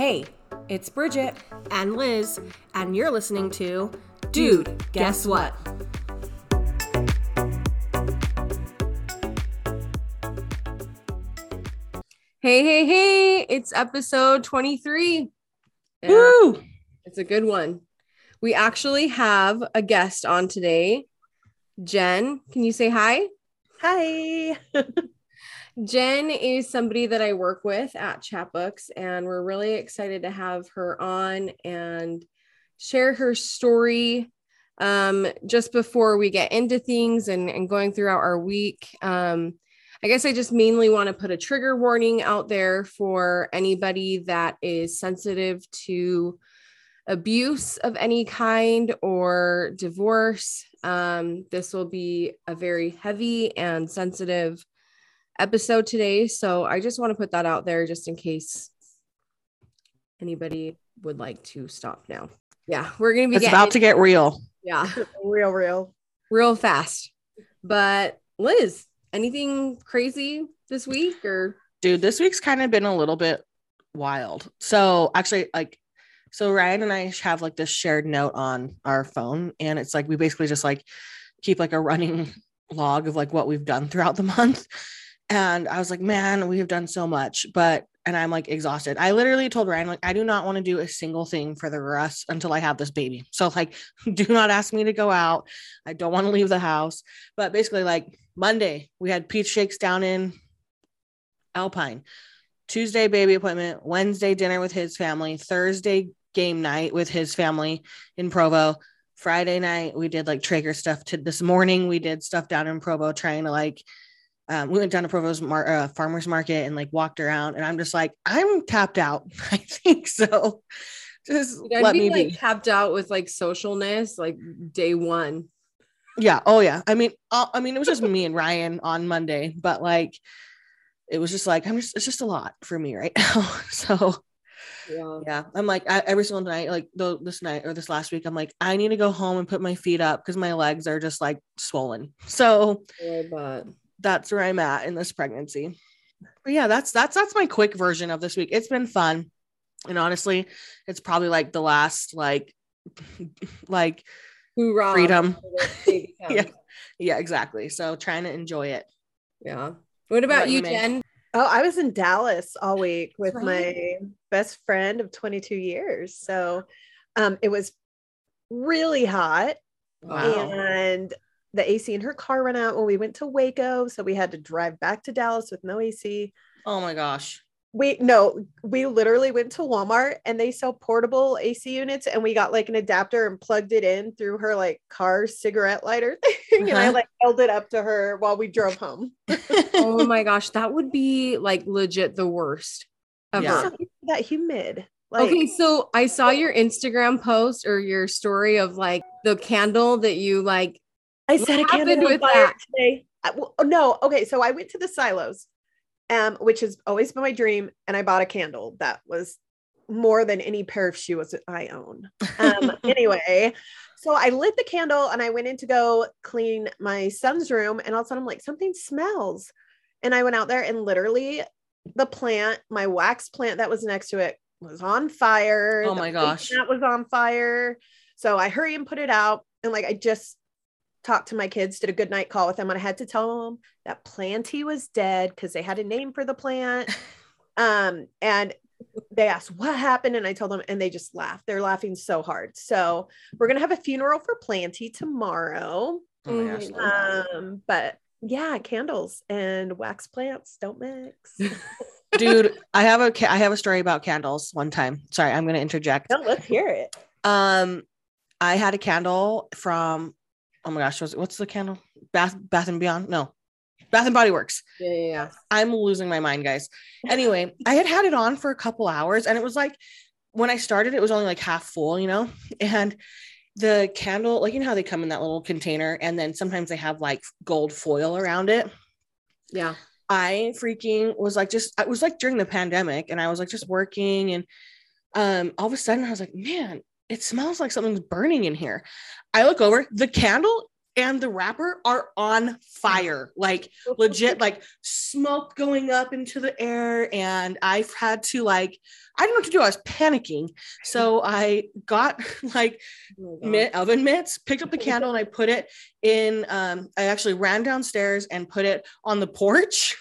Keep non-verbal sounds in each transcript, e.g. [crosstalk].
Hey, it's Bridget, and Liz, and you're listening to Dude, Guess What? Hey, hey, hey, it's episode 23. And Woo! It's a good one. We actually have a guest on today. Jen, can you say hi? Hi. [laughs] Jen is somebody that I work with at Chatbooks, and we're really excited to have her on and share her story. Um, just before we get into things and, and going throughout our week, um, I guess I just mainly want to put a trigger warning out there for anybody that is sensitive to abuse of any kind or divorce. Um, this will be a very heavy and sensitive episode today. So I just want to put that out there just in case anybody would like to stop now. Yeah, we're going to be It's about to get real. Yeah, [laughs] real, real, real fast. But Liz, anything crazy this week or? Dude, this week's kind of been a little bit wild. So actually, like, so Ryan and I have like this shared note on our phone, and it's like we basically just like keep like a running [laughs] log of like what we've done throughout the month. And I was like, man, we have done so much, but and I'm like exhausted. I literally told Ryan, like, I do not want to do a single thing for the rest until I have this baby. So, like, [laughs] do not ask me to go out. I don't want to leave the house. But basically, like Monday, we had peach shakes down in Alpine. Tuesday, baby appointment. Wednesday, dinner with his family. Thursday, game night with his family in Provo. Friday night, we did like Traeger stuff. To this morning, we did stuff down in Provo, trying to like um, we went down to Provo's mar- uh, farmers market and like walked around, and I'm just like, I'm tapped out. [laughs] I think so. Just I'd let be me like be. tapped out with like socialness, like day one. Yeah. Oh yeah. I mean, uh, I mean, it was just me and Ryan on Monday, but like, it was just like I'm just. It's just a lot for me right [laughs] now. so Yeah. yeah, I'm like I, every single night, like though this night or this last week, I'm like I need to go home and put my feet up because my legs are just like swollen. So But that's where I'm at in this pregnancy. But yeah, that's that's that's my quick version of this week. It's been fun. And honestly, it's probably like the last like [laughs] like hoorah. Freedom. [laughs] Yeah. yeah, exactly. So trying to enjoy it. Yeah. What about about you, you, May? Jen? Oh, I was in Dallas all week with Right. my best friend of 22 years. So um, it was really hot. Wow. And the AC in her car ran out when we went to Waco. So we had to drive back to Dallas with no AC. Oh my gosh. We no, we literally went to Walmart and they sell portable AC units, and we got like an adapter and plugged it in through her like car cigarette lighter thing. And I Uh-huh. like held it up to her while we drove home. oh my [laughs] gosh, that would be like legit the worst ever. Yeah. That humid. Like okay, so I saw your Instagram post or your story of like the candle that you like. I set a candle with fire that? today. I- well, no, okay. So I went to the silos, um, which has always been my dream, and I bought a candle that was more than any pair of shoes I own. Um, [laughs] anyway, so I lit the candle and I went in to go clean my son's room, and all of a sudden I'm like, something smells. And I went out there and literally the plant, my wax plant that was next to it, was on fire. Oh my big gosh. that was on fire. So I hurry and put it out. And like I just talked to my kids, did a good night call with them, and I had to tell them that Planty was dead because they had a name for the plant. [laughs] Um, and they asked what happened, and I told them, and they just laughed. They're laughing so hard. So we're gonna have a funeral for Planty tomorrow. Oh gosh. Um, but yeah, candles and wax plants don't mix. [laughs] Dude, I have a I have a story about candles one time. Sorry, I'm going to interject. no, let's hear it. Um, I had a candle from, oh my gosh, what's the candle? Bath Bath and Beyond? No, Bath and Body Works. Yeah, yeah, yeah. I'm losing my mind, guys. Anyway, I had had it on for a couple hours, and it was like when I started, it was only like half full, you know, [laughs] and the candle, like you know how they come in that little container, and then sometimes they have like gold foil around it. Yeah. I freaking was like just it was like during the pandemic and I was like just working and um all of a sudden I was like, man, it smells like something's burning in here. I look over, the candle and the wrapper are on fire, like [laughs] legit, like smoke going up into the air. And I've had to like, I didn't know what to do. I was panicking. So I got [laughs] like Oh mitt, oven mitts, picked up the [laughs] candle and I put it in. Um, I actually ran downstairs and put it on the porch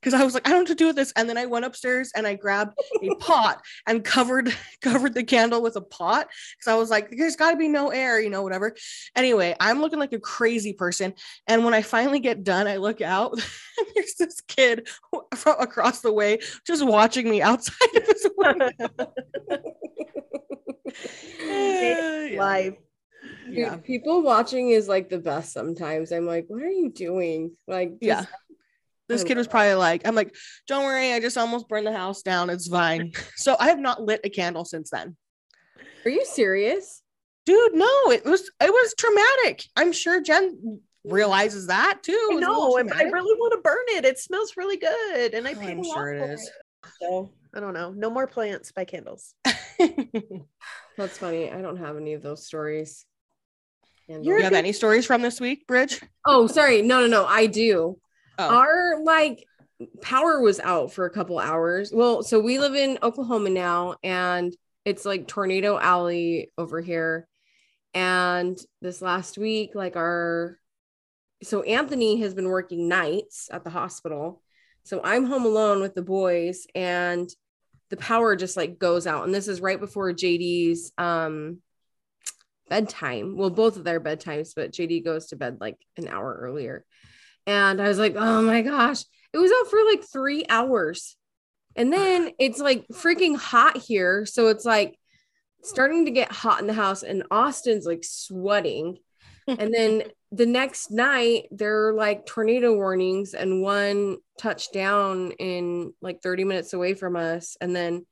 because I was like, I don't know to do with this. And then I went upstairs and I grabbed a [laughs] pot and covered [laughs] covered the candle with a pot because I was like, there's got to be no air, you know, whatever. Anyway, I'm looking like a crazy person. And when I finally get done, I look out [laughs] and there's this kid from across the way just watching me outside of his window. Yeah. Live. Dude, Yeah. people watching is like the best sometimes. I'm like, what are you doing? Like, Yeah. This oh, kid was probably like, I'm like, don't worry, I just almost burned the house down. It's fine. [laughs] So I have not lit a candle since then. Are you serious? Dude, no, it was it was traumatic. I'm sure Jen realizes that too. I It was a know, little and I really want to burn it. It smells really good, and I Oh, paid I'm sure it is. So I don't know. No more plants by candles. [laughs] That's funny. I don't have any of those stories. And you have any stories from this week, Bridge? oh, sorry. No, no, no. I do. Oh, Our like power was out for a couple hours. Well, so we live in Oklahoma now, and it's like tornado alley over here. And this last week, like our so Anthony has been working nights at the hospital. So I'm home alone with the boys and the power just like goes out. And this is right before JD's um bedtime. Well, both of their bedtimes, but JD goes to bed like an hour earlier. And I was like, oh my gosh, it was out for like three hours. And then [sighs] it's like freaking hot here. So it's like starting to get hot in the house, and Austin's like sweating. and then [laughs] the next night, there are like tornado warnings, and one touched down in like 30 minutes away from us. And then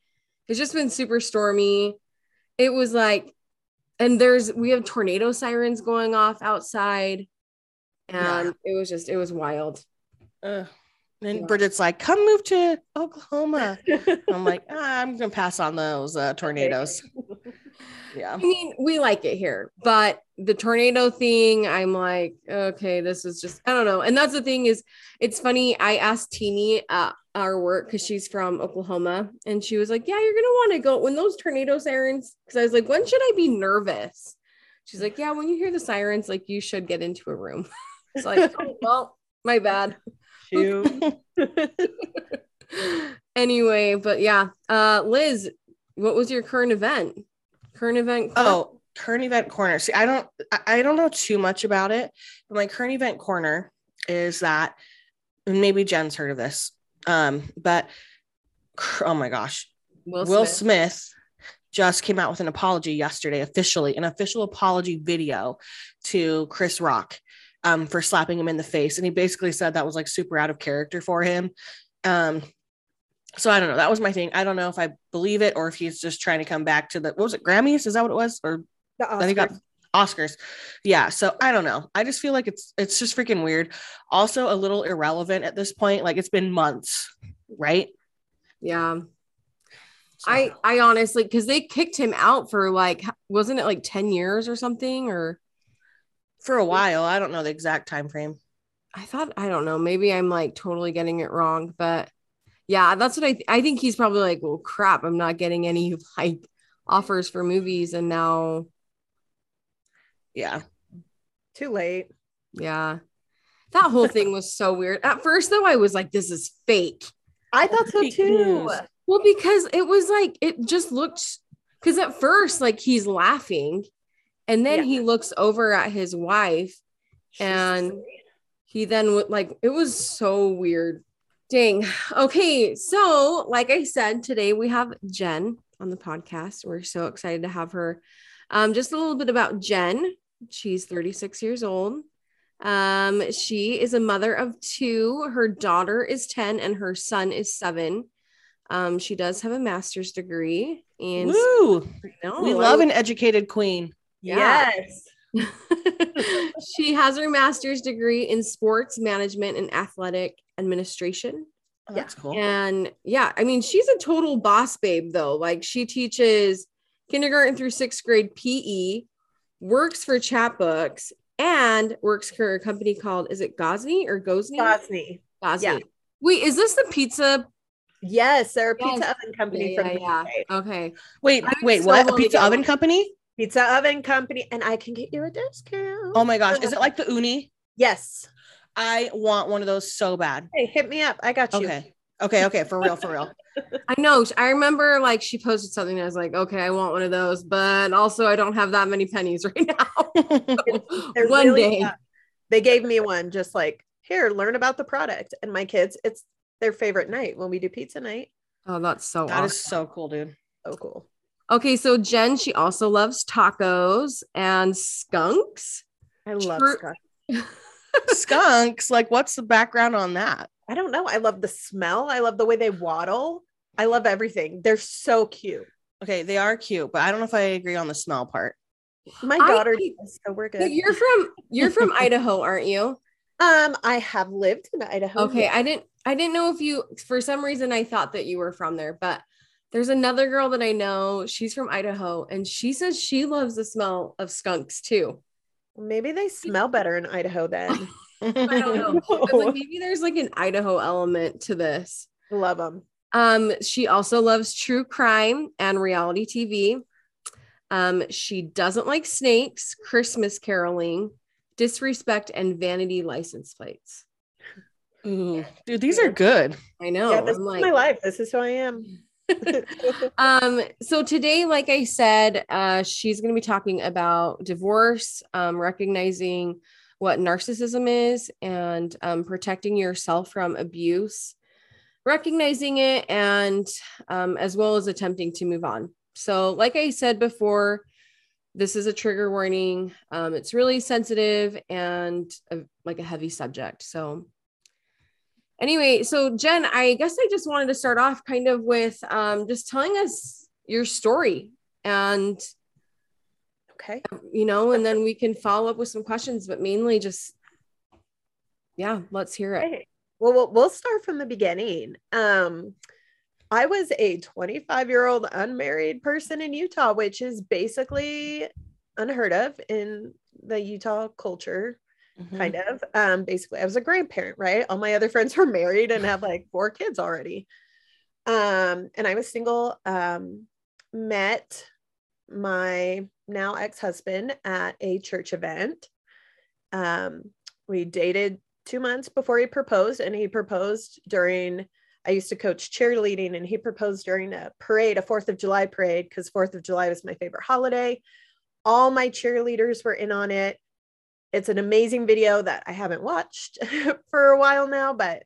it's just been super stormy. It was like, and there's we have tornado sirens going off outside. And Yeah. it was just, it was wild. Ugh. And Yeah. Bridget's like, come move to Oklahoma. [laughs] I'm like, ah, I'm gonna pass on those uh, tornadoes. [laughs] Yeah. I mean, we like it here, but the tornado thing, I'm like, okay, this is just, I don't know. And that's the thing is, it's funny. I asked Teeny at our work because she's from Oklahoma, and she was like, yeah, you're gonna want to go when those tornado sirens. Because I was like, when should I be nervous? She's like, yeah, when you hear the sirens, like you should get into a room. [laughs] it's like, oh, well, my bad. [laughs] [laughs] Anyway, but yeah, uh, Liz, what was your current event? Current event. Oh, current event corner. See, I don't I- don't know too much about it, but my current event corner is that maybe Jen's heard of this. Um, but oh my gosh, Will, Will Smith. Smith just came out with an apology yesterday, officially, an official apology video to Chris Rock um, for slapping him in the face. And he basically said that was like super out of character for him. Um, so I don't know. That was my thing. I don't know if I believe it or if he's just trying to come back to the what was it, Grammys? Is that what it was? Or The I think got Oscars. Oscars. Yeah. So I don't know. I just feel like it's it's just freaking weird. Also a little irrelevant at this point. Like it's been months, right? Yeah. So- I I honestly because they kicked him out for like wasn't it like 10 years or something or for a while. I don't know the exact time frame. I thought I don't know maybe I'm like totally getting it wrong but yeah that's what I th- I think he's probably like well crap I'm not getting any [laughs] like offers for movies and now Yeah. Too late. yeah that whole thing was so weird at first though I was like this is fake I thought so too. well because it was like it just looked because at first like he's laughing and then Yeah. he looks over at his wife And- he then would like it was so weird. Dang. Okay so like i said today we have jen on the podcast. We're so excited to have her. Um just a little bit about jen. She's 36 years old. Um she is a mother of two. Her daughter is 10 and her son is 7 um she does have a master's degree And Woo! We love an educated queen. Yeah. Yes. [laughs] she has her master's degree in sports management and athletic administration. Oh, that's cool. And yeah, I mean, she's a total boss babe, though. Like, she teaches kindergarten through sixth grade PE, works for Chatbooks, and works for a company called is it Gozney or Gozney? Gozney. Gozney. yeah. Wait, is this the pizza? Yes, they're a Yes. pizza oven company Yeah, from yeah, the yeah. Okay. Wait, wait, so what? A pizza oven company? Pizza oven company, and I can get you a discount. Oh my gosh. Is it [laughs] like the Ooni? Yes. I want one of those so bad. Hey, hit me up. I got you. Okay. Okay. Okay. For real. For real. [laughs] I know. I remember like she posted something. And I was like, okay, I want one of those, but also I don't have that many pennies [laughs] right now. They're one really day. fun. They gave me one just like, here, learn about the product. And my kids, it's their favorite night when we do pizza night. Oh, that's so That awesome. is so cool, dude. So cool. Okay, so Jen, she also loves tacos and skunks. I love True- skunk. Skunks. Like, what's the background on that? I don't know. I love the smell. I love the way they waddle. I love everything. They're so cute. Okay, they are cute, but I don't know if I agree on the smell part. My I- daughter does, so we're good. You're from you're from Idaho, aren't you? Um, I have lived in Idaho. Okay, yeah. I didn't I didn't know if you for some reason I thought that you were from there, but there's another girl that I know. She's from Idaho and she says she loves the smell of skunks too. Maybe they smell better in Idaho then. [laughs] I don't know. [laughs] I was like, maybe there's like an Idaho element to this. love them. Um, she also loves true crime and reality TV. Um, she doesn't like snakes, Christmas caroling, disrespect, and vanity license plates. Ooh, dude, these are good. I know. yeah, this I'm is like, my life. This is who I am. [laughs] um so today like i said uh she's going to be talking about divorce um recognizing what narcissism is and um, protecting yourself from abuse recognizing it and um, as well as attempting to move on. So like i said before this is a trigger warning. Um, it's really sensitive and a, like a heavy subject. So anyway so jen i guess i just wanted to start off kind of with um, just telling us your story and okay. you know and then we can follow up with some questions but mainly just yeah let's hear it Okay. Well, we'll we'll start from the beginning. Um, I was a 25 year old unmarried person in Utah, which is basically unheard of in the Utah culture, Mhm. kind of. Um, basically, I was a grandparent, right? All my other friends were married and have like four kids already. Um, and I was single. Um, met my now ex husband at a church event. Um, we dated two months before he proposed, and he proposed during. I used to coach cheerleading, and he proposed during a parade, a Fourth of July parade, because Fourth of July was my favorite holiday. All my cheerleaders were in on it. It's an amazing video that I haven't watched [laughs] for a while now, but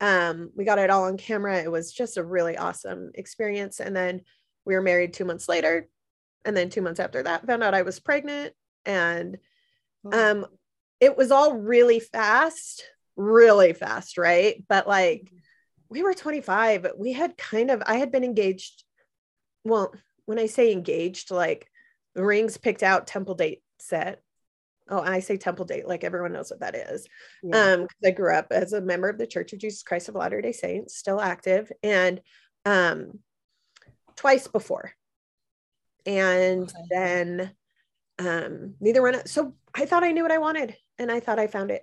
um, we got it all on camera. It was just a really awesome experience. And then we were married two months later, and then two months after that, found out I was pregnant, and um it was all really fast really fast right? But like we were 25 we had kind of i had been engaged well when i say engaged like rings picked out temple date set oh i say temple date like everyone knows what that is Yeah. um i grew up as a member of the church of jesus christ of latter day saints still active and um twice before and Okay. then um neither one so i thought i knew what i wanted and i thought i found it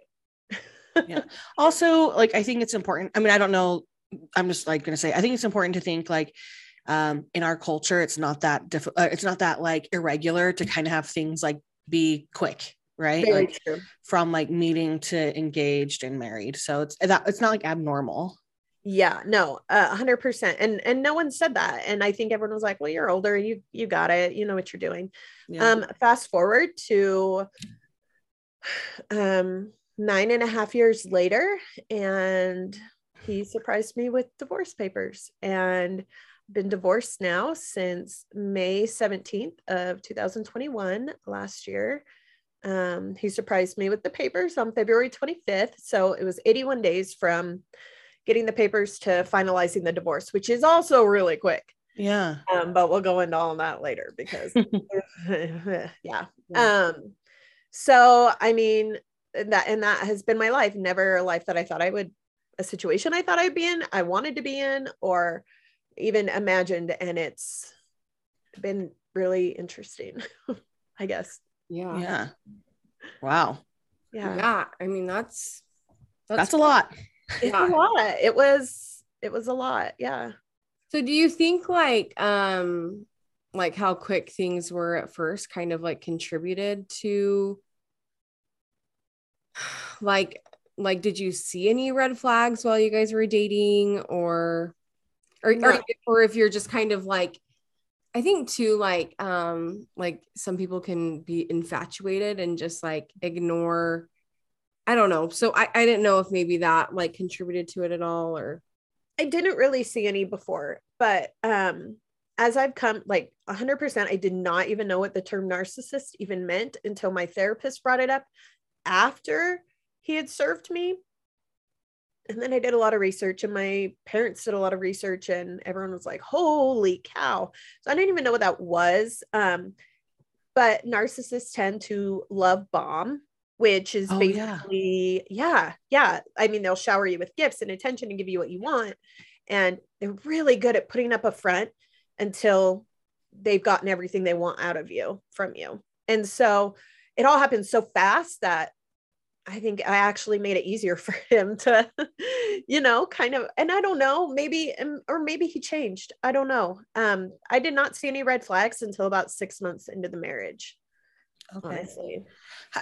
Yeah. [laughs] also like i think it's important i mean i don't know i'm just like gonna say i think it's important to think like um in our culture it's not that diff- uh, it's not that like irregular to kind of have things like be quick right? Very like true. from like meeting to engaged and married. So it's that it's not like abnormal. Yeah no a hundred percent. And and no one said that. And i think everyone was like well you're older. You you got it. You know what you're doing. Yeah. um fast forward to um nine and a half years later and he surprised me with divorce papers. And been divorced now since may 17th of 2021 last year um he surprised me with the papers on february 25th so it was 81 days from getting the papers to finalizing the divorce which is also really quick yeah um, but we'll go into all that later because [laughs] [laughs] yeah. Um, so I mean that and that has been my life. Never a life that I thought I would a situation I thought I'd be in, I wanted to be in, or even imagined, and it's been really interesting, [laughs] I guess. Yeah yeah Wow. Yeah. Yeah. I mean, that's That's, a lot. It's Yeah. a lot. It was it was a lot. Yeah. So do you think like um like how quick things were at first kind of like contributed to [sighs] like like did you see any red flags while you guys were dating or or or, or if you're just kind of like I think too like um like some people can be infatuated and just like ignore I don't know. So I I didn't know if maybe that like contributed to it at all or I didn't really see any before, but um as I've come like 100% I did not even know what the term narcissist even meant until my therapist brought it up after he had served me. And then I did a lot of research and my parents did a lot of research and everyone was like, "Holy cow." So I didn't even know what that was. Um but narcissists tend to love bomb which is Oh, basically yeah yeah i mean they'll shower you with gifts and attention and give you what you want and they're really good at putting up a front until they've gotten everything they want out of you from you and so it all happens so fast that i think i actually made it easier [laughs] for him to you know kind of and i don't know maybe um, or maybe he changed i don't know um i did not see any red flags until about six months into the marriage honestly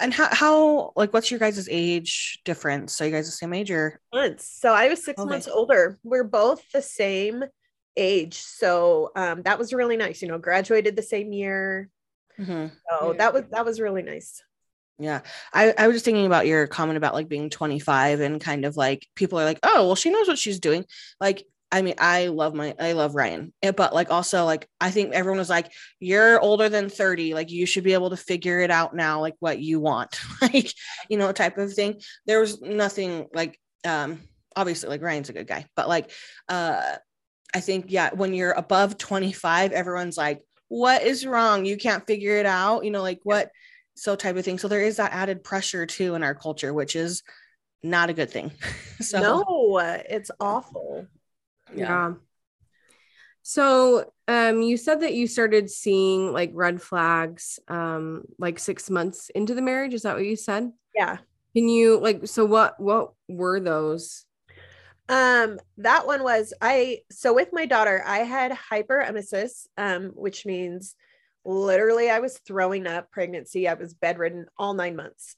And how, how like what's your guys' age difference? So you guys the same age or months. So I was six Okay. months older. We're both the same age. So um, that was really nice. You know, graduated the same year. Mhm. So Yeah. that was that was really nice. Yeah. I, I was just thinking about your comment about like being 25 and kind of like people are like, oh, well, she knows what she's doing. Like, I mean, I love my, I love Ryan, Eh, but like also, like, I think everyone was like, you're older than 30. Like, you should be able to figure it out now, like what you want, [laughs] like, you know, type of thing. There was nothing like, um, obviously, like Ryan's a good guy, but like, uh, I think, yeah, when you're above 25, everyone's like, what is wrong? You can't figure it out, you know, like what, so type of thing. So there is that added pressure too in our culture, which is not a good thing. [laughs] so no, it's awful. yeah. So um you said that you started seeing like red flags um like 6 months into the marriage is that what you said? Yeah. Can you like so what what were those? Um, that one was I so with my daughter, I had hyperemesis, um, which means literally I was throwing up pregnancy. I was bedridden all nine months.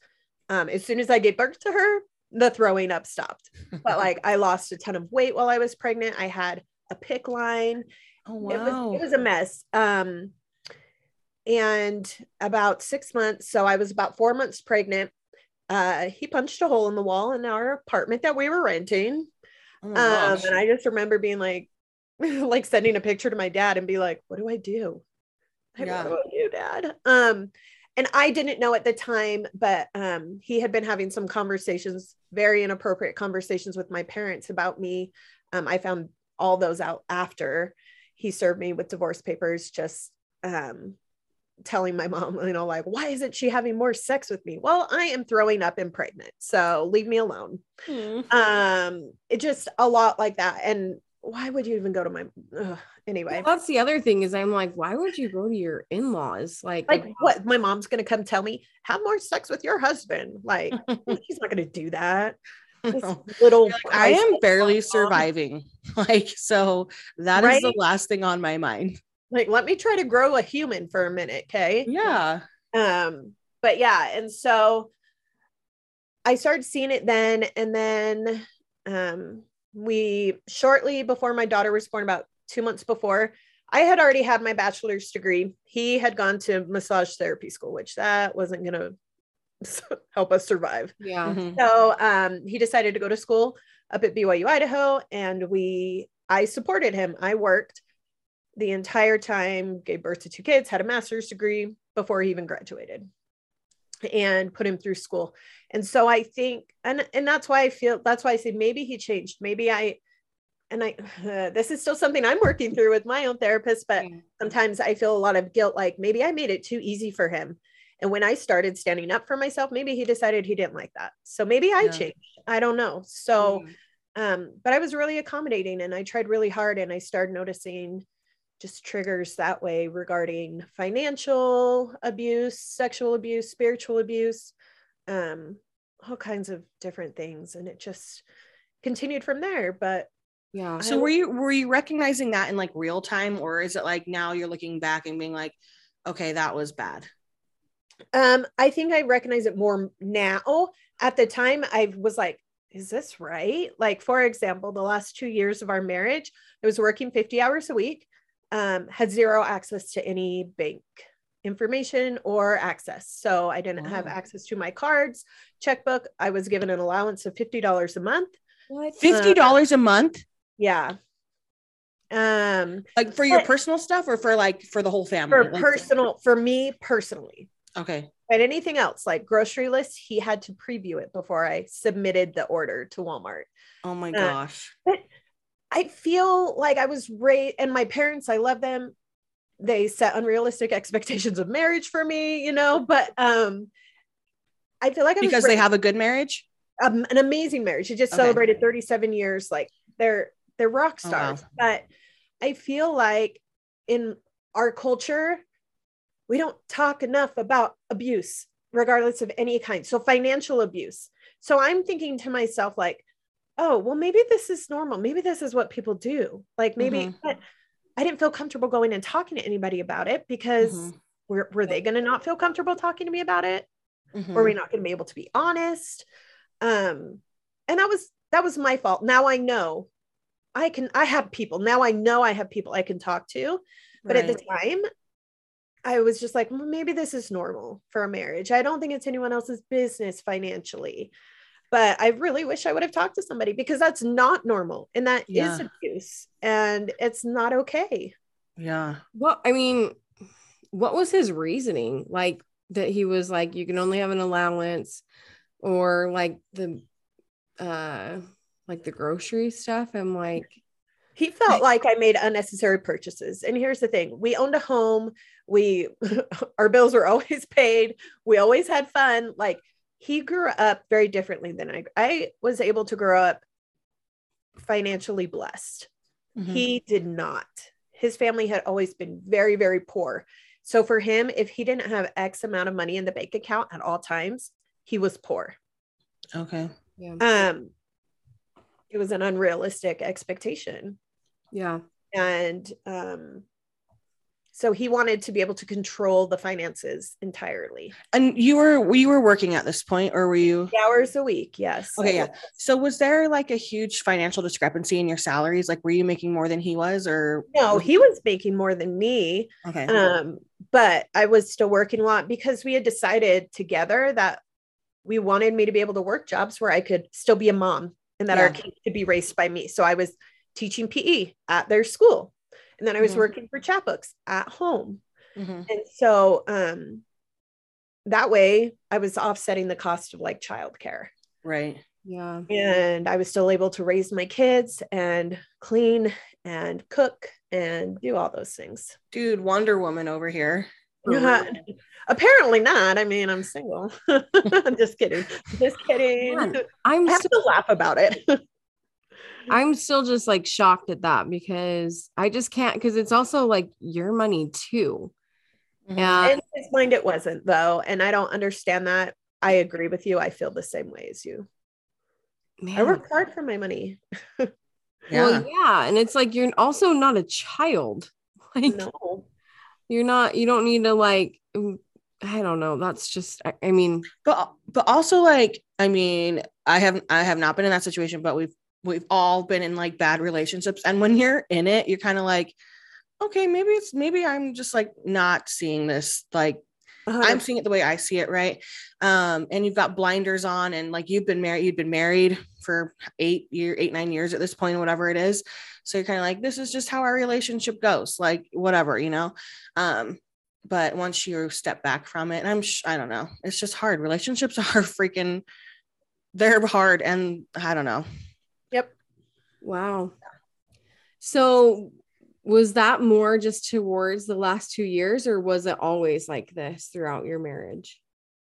Um, as soon as I gave birth to her, the throwing up stopped. But like I lost a ton of weight while I was pregnant. I had a PICC line. oh It wow. was it was a mess. Um, and about six months, so I was about four months pregnant. Uh, he punched a hole in the wall in our apartment that we were renting. Oh Um, and I just remember being like, [laughs] like sending a picture to my dad and be like, what do I do? I Yeah. don't know what dad. Um, and I didn't know at the time, but um, he had been having some conversations, very inappropriate conversations with my parents about me. Um, I found all those out after he served me with divorce papers, just um, telling my mom, you know, like, why isn't she having more sex with me? Well, I am throwing up and pregnant, so leave me alone Hmm. um it just a lot like that and why would you even go to my ugh, anyway. Well, that's the other thing is I'm like why would you go to your in-laws? Like like what my mom's gonna come tell me have more sex with your husband. Like [laughs] he's not gonna do that. This little like, I am barely surviving. [laughs] Like, so that is the last thing on my mind. like let me try to grow a human for a minute okay? Yeah. um but yeah and so i started seeing it then and then um we shortly before my daughter was born about two months before i had already had my bachelor's degree he had gone to massage therapy school which that wasn't going [laughs] to help us survive yeah. Mhm. so um, he decided to go to school up at BYU Idaho, and we I supported him. I worked the entire time, gave birth to two kids, had a master's degree before he even graduated, and put him through school. And so I think, and and that's why I feel that's why I say maybe he changed. Maybe I, and I uh, this is still something I'm working through with my own therapist, but Yeah. sometimes I feel a lot of guilt, like maybe I made it too easy for him. And when I started standing up for myself, maybe he decided he didn't like that. So maybe I Yeah. changed. I don't know. So, Mhm. um, but I was really accommodating and I tried really hard and I started noticing just triggers that way regarding financial abuse, sexual abuse, spiritual abuse. um, all kinds of different things. And it just continued from there. But Yeah. So were you were you recognizing that in like real time, or is it like now you're looking back and being like, okay, that was bad? um, I think I recognize it more now. At the time, I was like, is this right? Like, for example, the last two years of our marriage, I was working 50 hours a week, um, had zero access to any bank information or access. So I didn't have access to my cards, checkbook. I was given an allowance of $50 a month. What? Fifty dollars a month, Yeah. Um, like for your But- personal stuff, or for like for the whole family? for Like- personal, for me personally. Okay. But anything else like grocery list, he had to preview it before I submitted the order to Walmart. Oh my Uh, gosh. I feel like I was raised, and my parents, I love them. They set unrealistic expectations of marriage for me, you know, but um, I feel like I Because they have a good marriage. um, an amazing marriage. She just Okay. celebrated 37 years. Like they're they're rock Oh, wow. stars. But I feel like in our culture, we don't talk enough about abuse, regardless of any kind. So financial abuse. So I'm thinking to myself, like, oh, well, maybe this is normal. Maybe this is what people do. Like maybe Mhm. but I didn't feel comfortable going and talking to anybody about it because Mhm. were, were they going to not feel comfortable talking to me about it? Mhm. Were we not going to be able to be honest? Um, and that was that was my fault. Now I know I can I have people. Now I know I have people I can talk to. But at the time, I was just like, "Mm, maybe this is normal for a marriage. I don't think it's anyone else's business financially. But I really wish I would have talked to somebody because that's not normal and that is Yeah. abuse and it's not okay. yeah. Well, I mean, what was his reasoning? Like that he was like, you can only have an allowance, or like the uh like the grocery stuff. I'm like, he felt like I made unnecessary purchases. And here's the thing: we owned a home. We [laughs] our bills were always paid. We always had fun. Like he grew up very differently than I. I was able to grow up financially blessed. Mhm. He did not. His family had always been very, very poor. So for him, if he didn't have X amount of money in the bank account at all times, he was poor. okay. yeah, Um, it was an unrealistic expectation. yeah, and um so he wanted to be able to control the finances entirely And you were you were working at this point, or were you? hours a week yes Okay, yeah. So was there like a huge financial discrepancy in your salaries? Like, were you making more than he was, or no he was making more than me okay? um but i was still working a lot because we had decided together that we wanted me to be able to work jobs where i could still be a mom and that our kids could be raised by me so i was teaching pe at their school and then i was Mhm. working for chatbooks at home Mhm. And so um that way I was offsetting the cost of like childcare. Right. yeah, And I was still able to raise my kids and clean and cook and do all those things. Dude, Wonder Woman over here. For real. Apparently not. I mean, I'm single. [laughs] I'm just kidding. Just kidding. Man, I'm I have still, to laugh about it. [laughs] I'm still just like shocked at that because I just can't because it's also like your money too. Mhm. Yeah, In his mind, it wasn't though. And I don't understand that. I agree with you. I feel the same way as you. man. I work hard for my money. [laughs] Yeah. Well, yeah, and it's like you're also not a child. [laughs] Like No. you're not. You don't need to like. mm, I don't know. That's just. I, I mean, but but also like I mean I have I have not been in that situation, but we've we've all been in like bad relationships, and when you're in it, you're kind of like, okay, maybe it's maybe I'm just like not seeing this like I'm seeing it the way I see it, right? Um, and you've got blinders on, and like you've been married, you've been married for eight year, eight nine years at this point, whatever it is. So you're kind of like, this is just how our relationship goes, like whatever, you know. Um, but once you step back from it, and I'm, sh- I don't know, it's just hard. Relationships [laughs] are freaking, they're hard, and I don't know. Wow. So was that more just towards the last two years, or was it always like this throughout your marriage?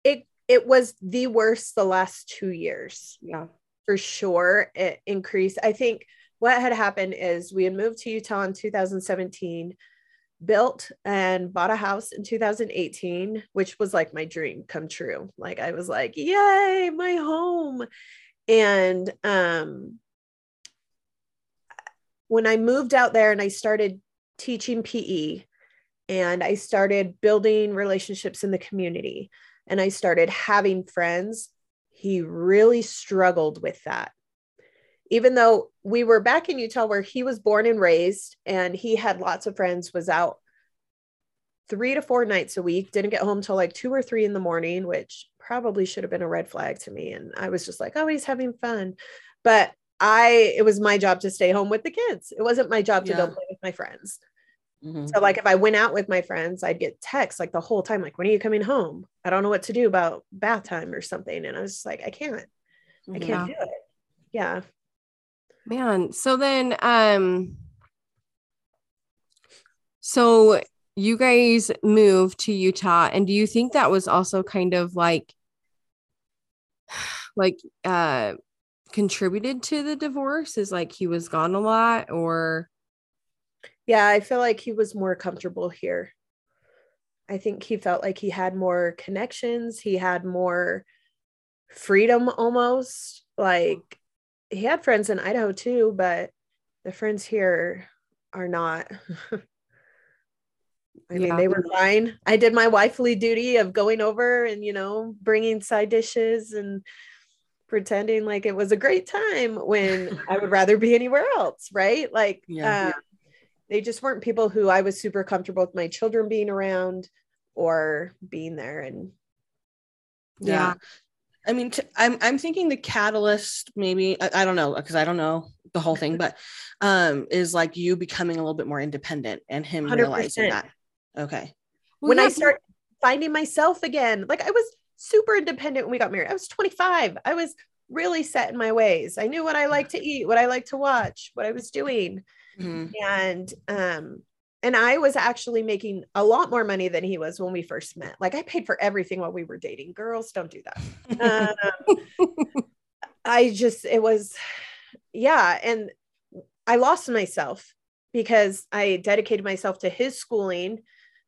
it it was the worst the last two years Yeah. for sure it increased i think what had happened is we had moved to utah in 2017 built and bought a house in 2018, which was like my dream come true. Like I was like, yay, my home. And um when I moved out there and I started teaching PE and I started building relationships in the community and I started having friends, he really struggled with that. Even though we were back in Utah where he was born and raised and he had lots of friends, was out three to four nights a week, didn't get home till like two or three in the morning, which probably should have been a red flag to me. And I was just like, oh, he's having fun. But I, it was my job to stay home with the kids. It wasn't my job to Yeah. go play with my friends. Mhm. So like if I went out with my friends, I'd get texts like the whole time, like, when are you coming home? I don't know what to do about bath time or something. And I was just like, I can't, I can't do it. Yeah. Man, so then um so you guys moved to Utah and do you think that was also kind of like [sighs] like uh contributed to the divorce is like he was gone a lot or Yeah. I feel like he was more comfortable here. I think he felt like he had more connections. He had more freedom almost. Like he had friends in Idaho too, but the friends here are not. [laughs] I mean, Yeah. they were fine. I did my wifely duty of going over and, you know, bringing side dishes and pretending like it was a great time when I would rather be anywhere else. Right. Like, Yeah. um, they just weren't people who I was super comfortable with my children being around or being there. And yeah. I mean, t- I'm I'm thinking the catalyst maybe I, I don't know because I don't know the whole thing, [laughs] but um, is like you becoming a little bit more independent and him 100%. realizing that. Okay. Well, when yeah, I start finding myself again, like I was super independent when we got married. I was 25. I was really set in my ways. I knew what I liked to eat, what I liked to watch, what I was doing. Mhm. And um and I was actually making a lot more money than he was when we first met. Like I paid for everything while we were dating. Girls don't do that. [laughs] Um, I just, it was, yeah. And I lost myself because I dedicated myself to his schooling.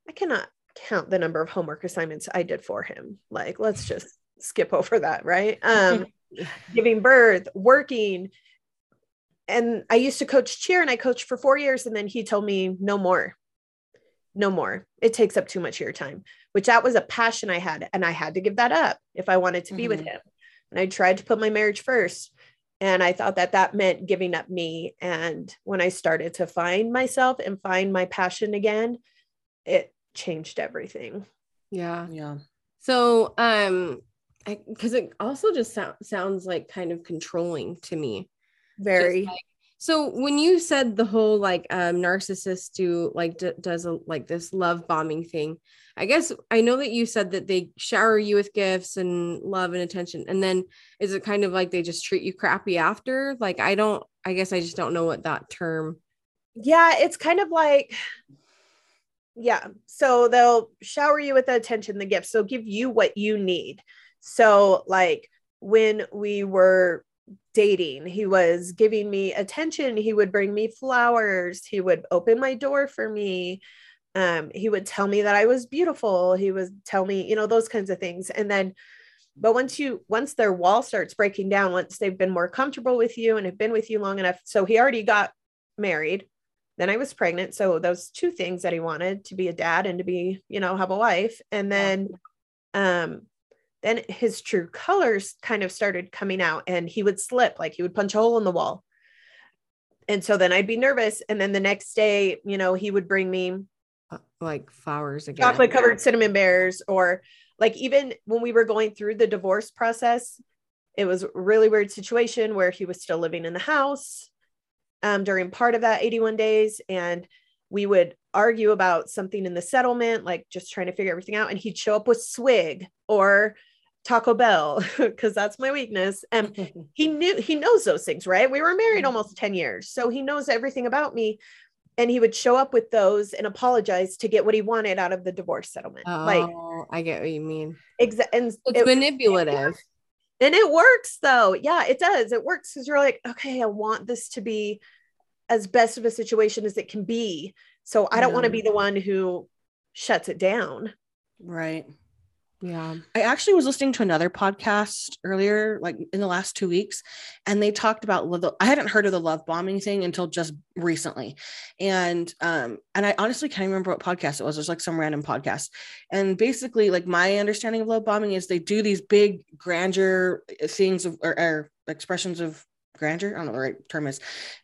I cannot count the number of homework assignments I did for him. Like, let's just skip over that, right? Um, [laughs] giving birth, working. And I used to coach cheer and I coached for four years. And then he told me, no more, no more. It takes up too much of your time, which that was a passion I had. And I had to give that up if I wanted to be with Mhm. him. And I tried to put my marriage first. And I thought that that meant giving up me. And when I started to find myself and find my passion again, it changed everything. yeah. yeah. So, um, because it also just sou- sounds like kind of controlling to me. Very. like- so when you said the whole like um narcissist do like d- does a, like this love bombing thing, I guess I know that you said that they shower you with gifts and love and attention, and then is it kind of like they just treat you crappy after? Like I don't, I guess I just don't know what that term. yeah it's kind of like yeah so they'll shower you with the attention the gifts. They'll give you what you need. So like when we were dating he was giving me attention. He would bring me flowers. He would open my door for me. Um he would tell me that i was beautiful. He would tell me you know those kinds of things. And then but once you once their wall starts breaking down once they've been more comfortable with you and have been with you long enough so he already got married then i was pregnant. So those two things that he wanted to be a dad and to be you know have a wife. And then um then his true colors kind of started coming out and he would slip like he would punch a hole in the wall. And so then i'd be nervous. And then the next day you know he would bring me uh, Like flowers again. chocolate covered cinnamon bears or like even when we were going through the divorce process it was a really weird situation where he was still living in the house um, during part of that 81 days and we would argue about something in the settlement like just trying to figure everything out and he'd show up with swig or taco bell [laughs] because that's my weakness and [laughs] he knew he knows those things right we were married almost 10 years so he knows everything about me and he would show up with those and apologize to get what he wanted out of the divorce settlement Oh, like I get what you mean. Exactly. and It's it, manipulative. And it works though yeah it does it works because you're like okay i want this to be as best of a situation as it can be. So I don't want to be mm-hmm. the one who shuts it down. Right. Yeah. I actually was listening to another podcast earlier, like in the last two weeks, and they talked about I hadn't heard of the love bombing thing until just recently, and um, and I honestly can't remember what podcast it was. It was like some random podcast, and basically, like my understanding of love bombing is they do these big grandeur things of or, or expressions of grandeur. I don't know the right term is,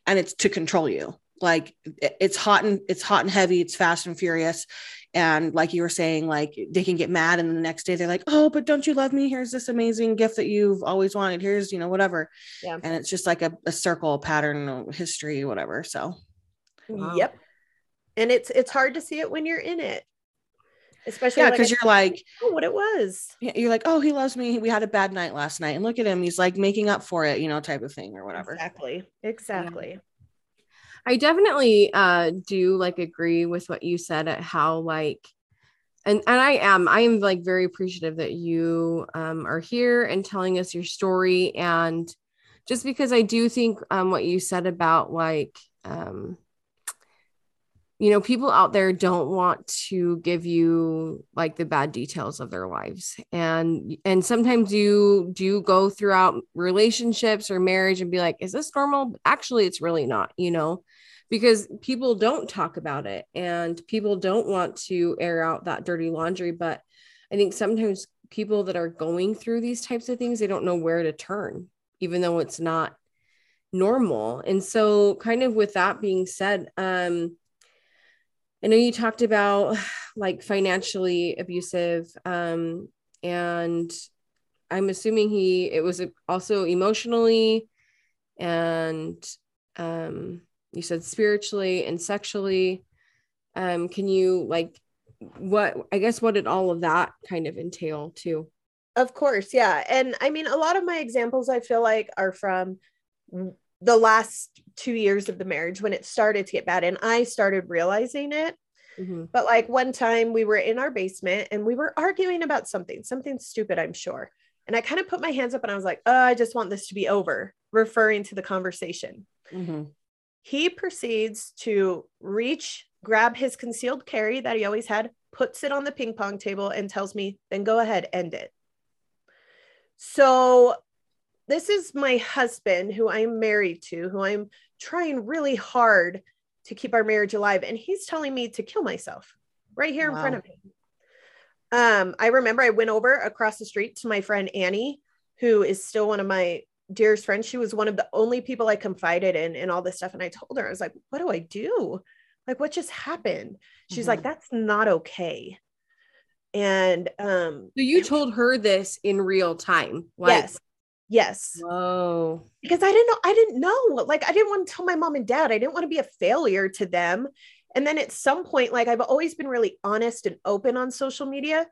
and it's to control you. Like it's hot and it's hot and heavy. It's fast and furious, and like you were saying like they can get mad and the next day they're like oh but don't you love me here's this amazing gift that you've always wanted here's you know whatever Yeah. and it's just like a, a circle pattern of history whatever so Wow. Yep. And it's it's hard to see it when you're in it. Especially yeah because I you're like know what it was. you're like oh he loves me we had a bad night last night and look at him he's like making up for it you know type of thing or whatever Exactly. Exactly. I definitely uh do like agree with what you said at how like and and I am I am like very appreciative that you um are here and telling us your story and just because I do think um what you said about like um you know people out there don't want to give you like the bad details of their lives and and sometimes you do go throughout relationships or marriage and be like is this normal? Actually it's really not you know because people don't talk about it and people don't want to air out that dirty laundry. But i think sometimes people that are going through these types of things they don't know where to turn even though it's not normal. And so kind of with that being said um I know you talked about like financially abusive, um, and I'm assuming he it was also emotionally, and um, you said spiritually and sexually. Um, can you like what I guess what did all of that kind of entail too? Of course, yeah. And I mean, a lot of my examples I feel like are from the last two years of the marriage when it started to get bad and I started realizing it. Mhm. But like one time we were in our basement and we were arguing about something, something stupid, I'm sure. And I kind of put my hands up and I was like, oh, I just want this to be over, referring to the conversation. Mhm. He proceeds to reach, grab his concealed carry that he always had, puts it on the ping pong table, and tells me, then go ahead, end it. So, this is my husband who I'm married to, who I'm trying really hard to keep our marriage alive. And he's telling me to kill myself right here in front of me. Um, I remember I went over across the street to my friend Annie, who is still one of my dearest friend, She was one of the only people I confided in and all this stuff. And I told her, I was like, what do I do? Like, what just happened? She's like, Mhm. that's not okay. And um, So you told her this in real time, like, yes, yes. Whoa. because I didn't know, I didn't know. Like, I didn't want to tell my mom and dad. I didn't want to be a failure to them. And then at some point, like, I've always been really honest and open on social media,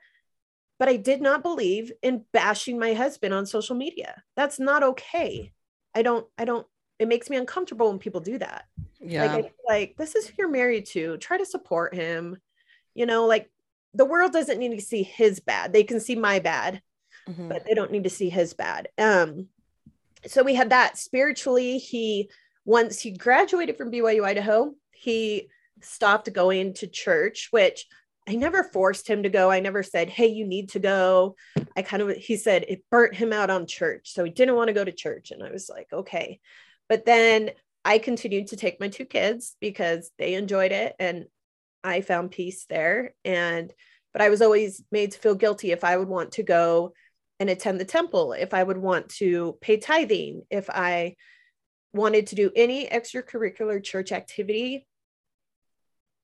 but I did not believe in bashing my husband on social media. That's not okay. I don't, I don't, it makes me uncomfortable when people do that. yeah Like, like this is who you're married to. Try to support him. You know, like the world doesn't need to see his bad. They can see my bad Mhm. but they don't need to see his bad. Um, so we had that spiritually. He once he graduated from BYU Idaho, he stopped going to church, which I never forced him to go. I never said, "Hey, you need to go." I kind of he said it burnt him out on church, so he didn't want to go to church, and I was like, "Okay," but then I continued to take my two kids because they enjoyed it, and I found peace there. And but I was always made to feel guilty if I would want to go and attend the temple, if I would want to pay tithing, if I wanted to do any extracurricular church activity,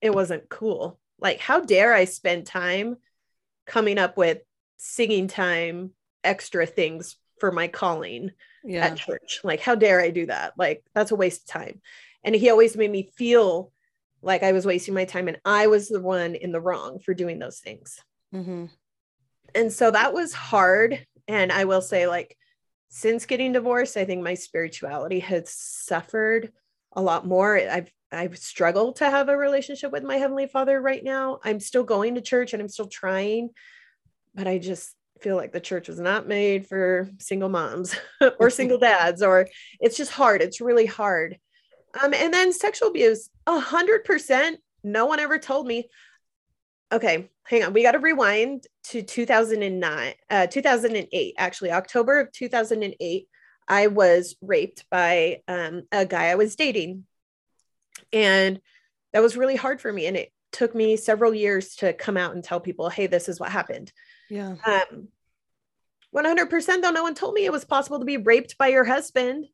it wasn't cool. Like, how dare I spend time coming up with singing time, extra things for my calling yeah at church? Like, how dare I do that? Like, that's a waste of time. And he always made me feel like I was wasting my time and I was the one in the wrong for doing those things Mhm. and so that was hard and i will say like since getting divorced i think my spirituality has suffered a lot more i've i've struggled to have a relationship with my heavenly father right now i'm still going to church and i'm still trying but i just feel like the church was not made for single moms [laughs] or single [laughs] dads or it's just hard it's really hard Um, and then sexual abuse, a hundred percent. No one ever told me. Okay, hang on. We got to rewind to 2009, uh, 2008, actually, October of 2008. I was raped by um, a guy I was dating. And that was really hard for me. And it took me several years to come out and tell people, hey, this is what happened. Yeah. Um, 100% though, no one told me it was possible to be raped by your husband.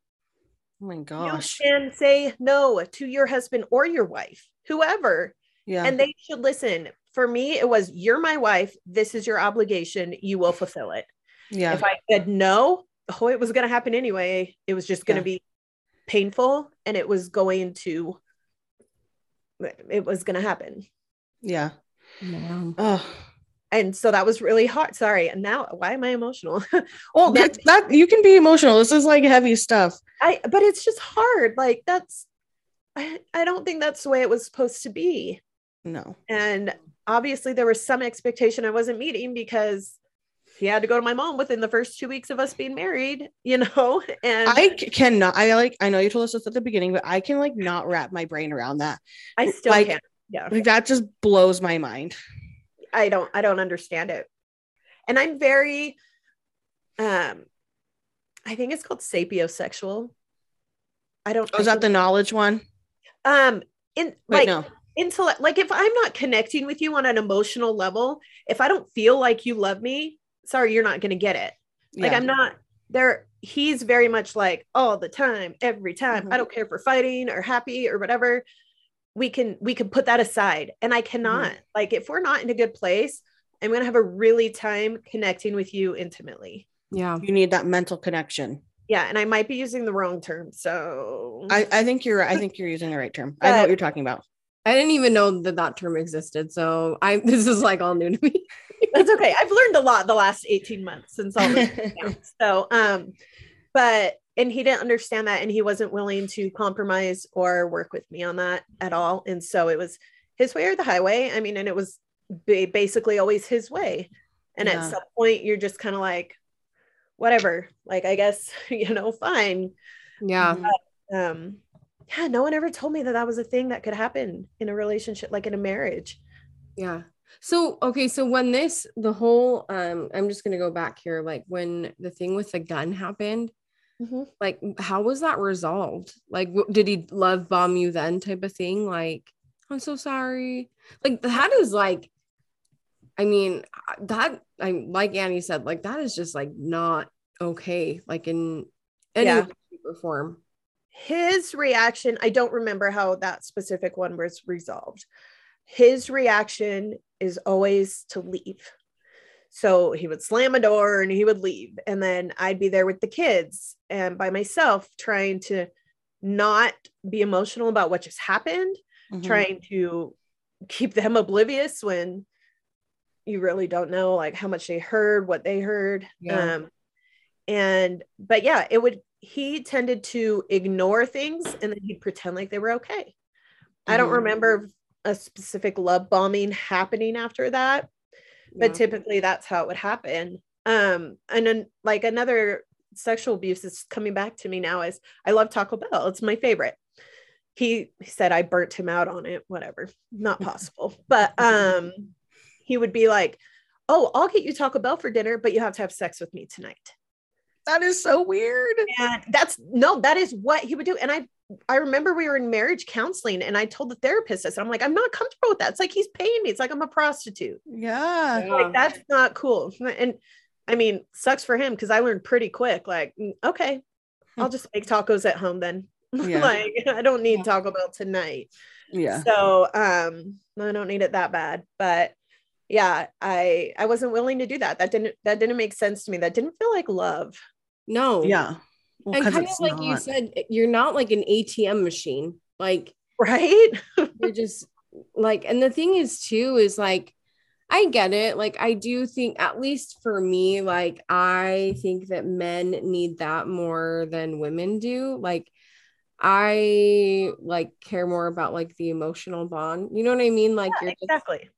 Oh my God. You gosh. can say no to your husband or your wife, whoever, Yeah. and they should listen. For me, it was, you're my wife. This is your obligation. You will fulfill it. yeah. If I said no, oh, it was going to happen anyway. It was just going to Yeah. be painful and it was going to, it was going to happen. yeah. Yeah. Oh. And so that was really hard. Sorry. And now, why am I emotional? [laughs] Well, that, that you can be emotional. This is like heavy stuff. I, but it's just hard. Like, that's, I, I don't think that's the way it was supposed to be. No. And obviously, there was some expectation I wasn't meeting because he had to go to my mom within the first two weeks of us being married, you know? [laughs] And I cannot. I like. I know you told us this at the beginning, but I can like not wrap my brain around that. I still like- can't. Yeah. Like that just blows my mind. I don't I don't understand it. And I'm very um I think it's called sapiosexual. I don't Oh, is that the knowledge one? um in Wait, like no. intellect like if I'm not connecting with you on an emotional level, if I don't feel like you love me, sorry, you're not gonna get it. Like Yeah. I'm not there he's very much like all the time, every time. Mhm. I don't care if we're fighting or happy or whatever. We can we can put that aside. And I cannot. Mm-hmm. Like if we're not in a good place, I'm gonna have a really time connecting with you intimately. Yeah. You need that mental connection. Yeah, and I might be using the wrong term. So I, I think you're. I think you're using the right term. I know what you're talking about. I didn't even know that that term existed. So I [laughs] this is like all new to me. [laughs] that's okay. I've learned a lot the last 18 months since all this. [laughs] So, um, but and he didn't understand that, and he wasn't willing to compromise or work with me on that at all. And so it was his way or the highway. I mean, and it was basically always his way. And Yeah. at some point, you're just kind of like, whatever. Like, I guess [laughs] you know, fine. Yeah. Mhm. Um, yeah, no one ever told me that that was a thing that could happen in a relationship, like in a marriage. Yeah. So okay, so when this the whole um I'm just gonna go back here, like when the thing with the gun happened, like how was that resolved? Like w- did he love bomb you then type of thing? Like, I'm so sorry. Like that is like I mean, that I like Annie said, like that is just like not okay, like in any Yeah. shape, or form. his reaction i don't remember how that specific one was resolved his reaction is always to leave so he would slam a door and he would leave and then i'd be there with the kids and by myself trying to not be emotional about what just happened Mhm. trying to keep them [laughs] oblivious when you really don't know like how much they heard what they heard Yeah. um and but yeah it would he tended to ignore things and then he'd pretend like they were okay i don't Mhm. remember a specific love bombing happening after that but Yeah. typically that's how it would happen. Um and then like another sexual abuse is coming back to me now is i love taco bell. It's my favorite. He, said i burnt him out on it whatever. Not [laughs] possible. But um he would be like oh i'll get you taco bell for dinner but you have to have sex with me tonight. That is so weird. and that's no that is what he would do. And i i remember we were in marriage counseling and i told the therapist this i'm like i'm not comfortable with that it's like he's paying me it's like i'm a prostitute Yeah. Yeah. like that's not cool and i mean sucks for him because i learned pretty quick like mm, okay i'll just make tacos at home then [laughs] Yeah. like i don't need Yeah. taco bell tonight Yeah. so um i don't need it that bad but yeah i i wasn't willing to do that that didn't that didn't make sense to me that didn't feel like love No. Yeah. Well, and kind of like you said, you're not like an ATM machine. Like right [laughs] you're just like and the thing is too is like i get it like i do think at least for me like i think that men need that more than women do like i like care more about like the emotional bond you know what i mean like Yeah, you're just, exactly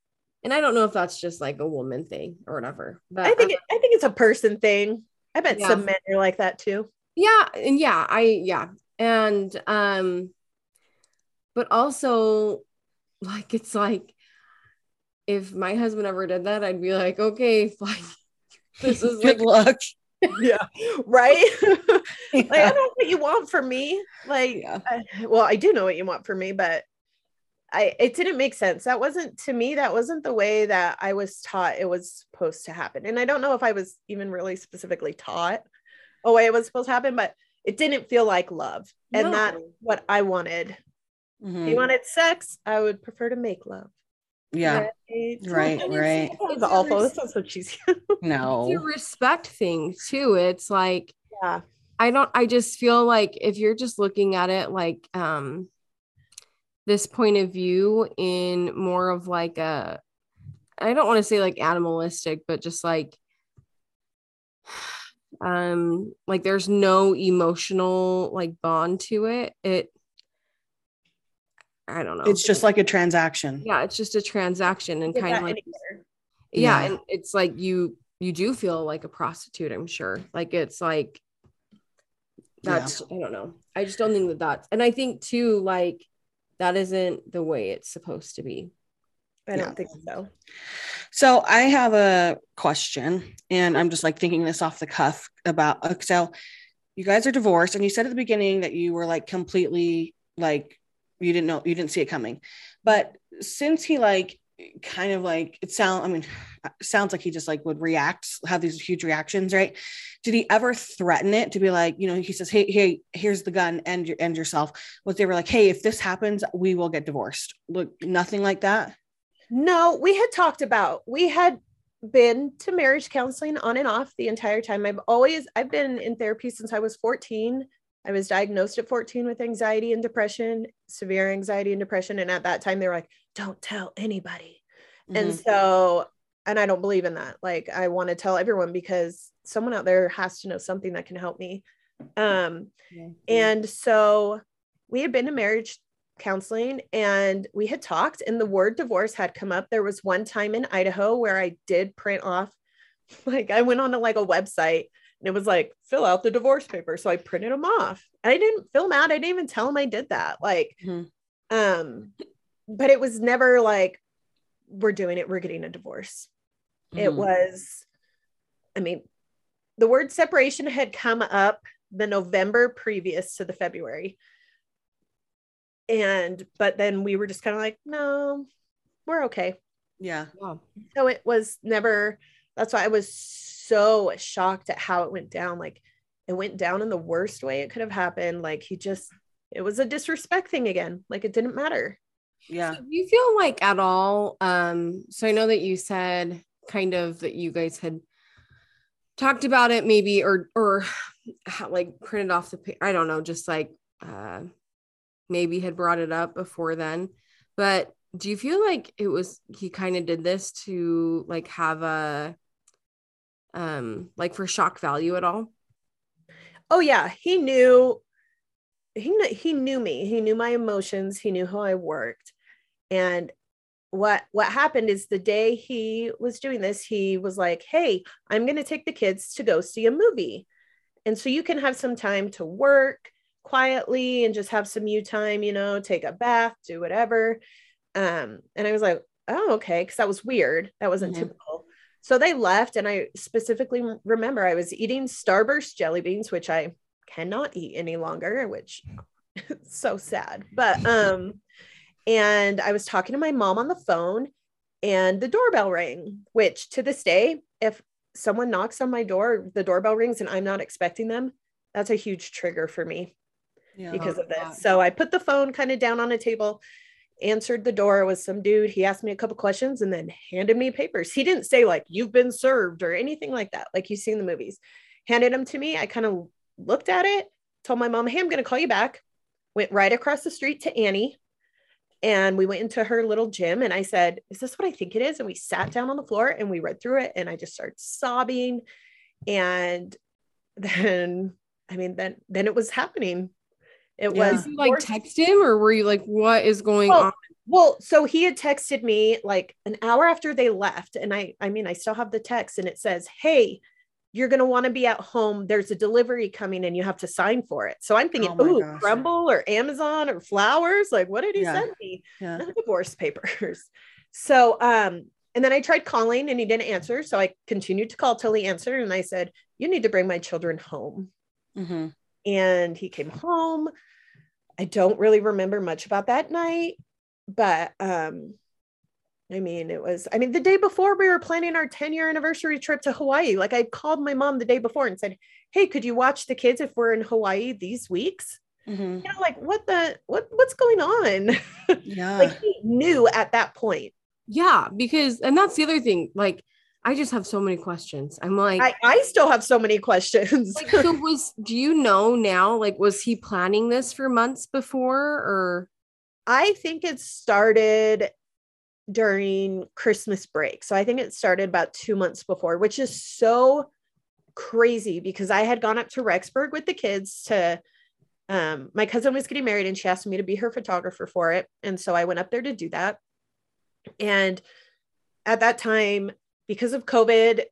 and i don't know if that's just like a woman thing or whatever but I think uh, it, I think it's a person thing. I bet Yeah. some men are like that too. Yeah and yeah i yeah and um but also like it's like if my husband ever did that, I'd be like, okay, fine. [laughs] This is [laughs] Good like luck. [laughs] yeah right like i don't know what you want from me like Yeah. I- well i do know what you want from me but i it didn't make sense that wasn't to me that wasn't the way that i was taught it was supposed to happen and i don't know if i was even really specifically taught a way it was supposed to happen but it didn't feel like love and No. that's what i wanted if Mhm. you wanted sex i would prefer to make love Yeah. right Right. It's- Right. It's awful res- this sounds so cheesy [laughs] it's a No. respect thing too. It's like yeah I don't I just feel like if you're just looking at it like um this point of view in more of like a I don't want to say like animalistic, but just like um like there's no emotional like bond to it. It I don't know. It's just like a transaction. yeah, it's just a transaction and kind of like yeah, Yeah. and it's like you you do feel like a prostitute i'm sure like it's like Yeah. that's i don't know i just don't think that that's and i think too like that isn't the way it's supposed to be i don't think so. So I have a question, and I'm just like thinking this off the cuff about so you guys are divorced, and you said at the beginning that you were like completely like you didn't know you didn't see it coming, but since he like kind of like it sound I mean sounds like he just like would react have these huge reactions right? Did he ever threaten it to be like you know he says hey hey here's the gun and your and yourself was they were like hey if this happens we will get divorced. Look nothing like that No, we had talked about we had been to marriage counseling on and off the entire time. I've always I've been in therapy since I was 14. I was diagnosed at 14 with anxiety and depression, severe anxiety and depression. And at that time they were like, don't tell anybody. And Mhm. so, and I don't believe in that. Like I want to tell everyone because someone out there has to know something that can help me. Um, and so we had been to marriage counseling and we had talked, and the word divorce had come up. There was one time in Idaho where I did print off, [laughs] like, I went on to like a website and it was like, fill out the divorce paper. So I printed them off. And I didn't fill them out. I didn't even tell them I did that. Like, Mhm. um, but it was never like, we're doing it, we're getting a divorce. It Mhm. was, I mean, the word separation had come up the November previous to the February. And, but then we were just kind of like, no, we're okay. yeah yeah So it was never, that's why I was so shocked at how it went down. Like it went down in the worst way it could have happened. Like he just, it was a disrespect thing again. Like it didn't matter. yeah So do you feel like at all um so i know that you said kind of that you guys had talked about it maybe or or how, [sighs] like printed off the pa- i don't know just like uh maybe had brought it up before then. But do you feel like it was he kind of did this to like have a um like for shock value at all? Oh yeah. He knew he knew he knew me. He knew my emotions. He knew how i worked. And what what happened is the day he was doing this he was like hey i'm going to take the kids to go see a movie. And so you can have some time to work quietly and just have some you time you know take a bath do whatever. Um and i was like oh okay because that was weird. That wasn't Mhm. typical. So they left and i specifically remember i was eating starburst jelly beans which i cannot eat any longer which is [laughs] so sad. But um and i was talking to my mom on the phone and the doorbell rang which to this day if someone knocks on my door the doorbell rings and i'm not expecting them that's a huge trigger for me yeah because of this. God. So I put the phone kind of down on a table, answered the door. It was some dude. He asked me a couple questions and then handed me papers. He didn't say like you've been served or anything like that, like you see in the movies. Handed them to me. I kind of looked at it, told my mom, "Hey, I'm going to call you back." Went right across the street to Annie, and we went into her little gym. And I said, "Is this what I think it is?" And we sat down on the floor and we read through it. And I just started sobbing, and [laughs] then I mean, then then it was happening. It Yeah. was you like forced- text him or were you like what is going Well, on well, so he had texted me like an hour after they left, and I I mean I still have the text, and it says, "Hey, you're going to want to be at home. There's a delivery coming and you have to sign for it. So I'm thinking, Oh my ooh, gosh. Crumbl or Amazon or flowers. Like, what did he Yeah. send me? Yeah. No divorce papers. [laughs] So, um, and then I tried calling and he didn't answer. So I continued to call till he answered. And I said, You need to bring my children home. Mhm. And he came home. I don't really remember much about that night, but um, I mean, it was, I mean, the day before we were planning our 10 year anniversary trip to Hawaii. Like I called my mom the day before and said, Hey, could you watch the kids if we're in Hawaii these weeks? Mhm. You know, like what the what what's going on? [laughs] Yeah. like he knew at that point. Yeah, because and that's the other thing. Like, I just have so many questions. I'm like, I, I still have so many questions. like, so [laughs] was do you know now? Like, was he planning this for months before, or I think it started during Christmas break. So I think it started about two months before, which is so crazy because I had gone up to Rexburg with the kids to um my cousin was getting married and she asked me to be her photographer for it. And so I went up there to do that. And at that time, because of COVID,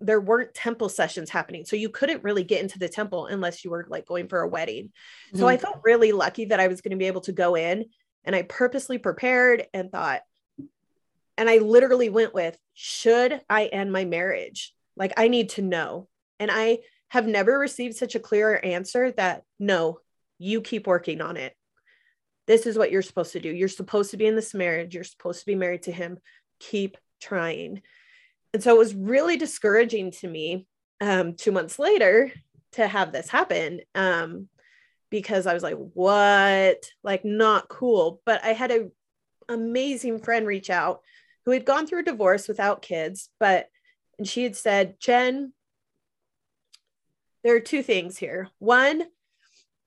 there weren't temple sessions happening. So you couldn't really get into the temple unless you were like going for a wedding. So I mm-hmm. felt really lucky that I was going to be able to go in and I purposely prepared and thought, and I literally went with, should I end my marriage? Like, I need to know. And I have never received such a clear answer that no, you keep working on it. This is what you're supposed to do. You're supposed to be in this marriage. You're supposed to be married to him. Keep trying. And so it was really discouraging to me um, two months later to have this happen. Um, because I was like, what? Like, not cool. But I had a amazing friend reach out who had gone through a divorce without kids, but and she had said, Jenn, there are two things here. One,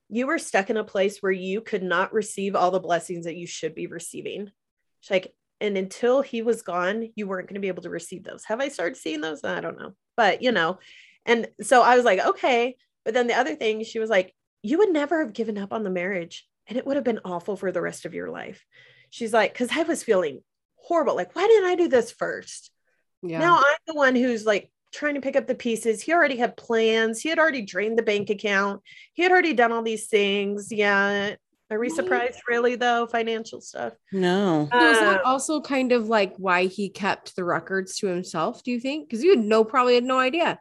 you were stuck in a place where you could not receive all the blessings that you should be receiving. She's like, and until he was gone, you weren't going to be able to receive those. Have I started seeing those? I don't know. But you know, and so I was like, okay. But then the other thing, she was like, you would never have given up on the marriage and it would have been awful for the rest of your life. She's like, because I was feeling horrible. Like, why didn't I do this first? yeah, Now I'm the one who's like trying to pick up the pieces. He already had plans. He had already drained the bank account. He had already done all these things. Yeah. Are we surprised, really, though? Financial stuff. No. So is that Um, also kind of like why he kept the records to himself? Do you think? Because you had no probably had no idea.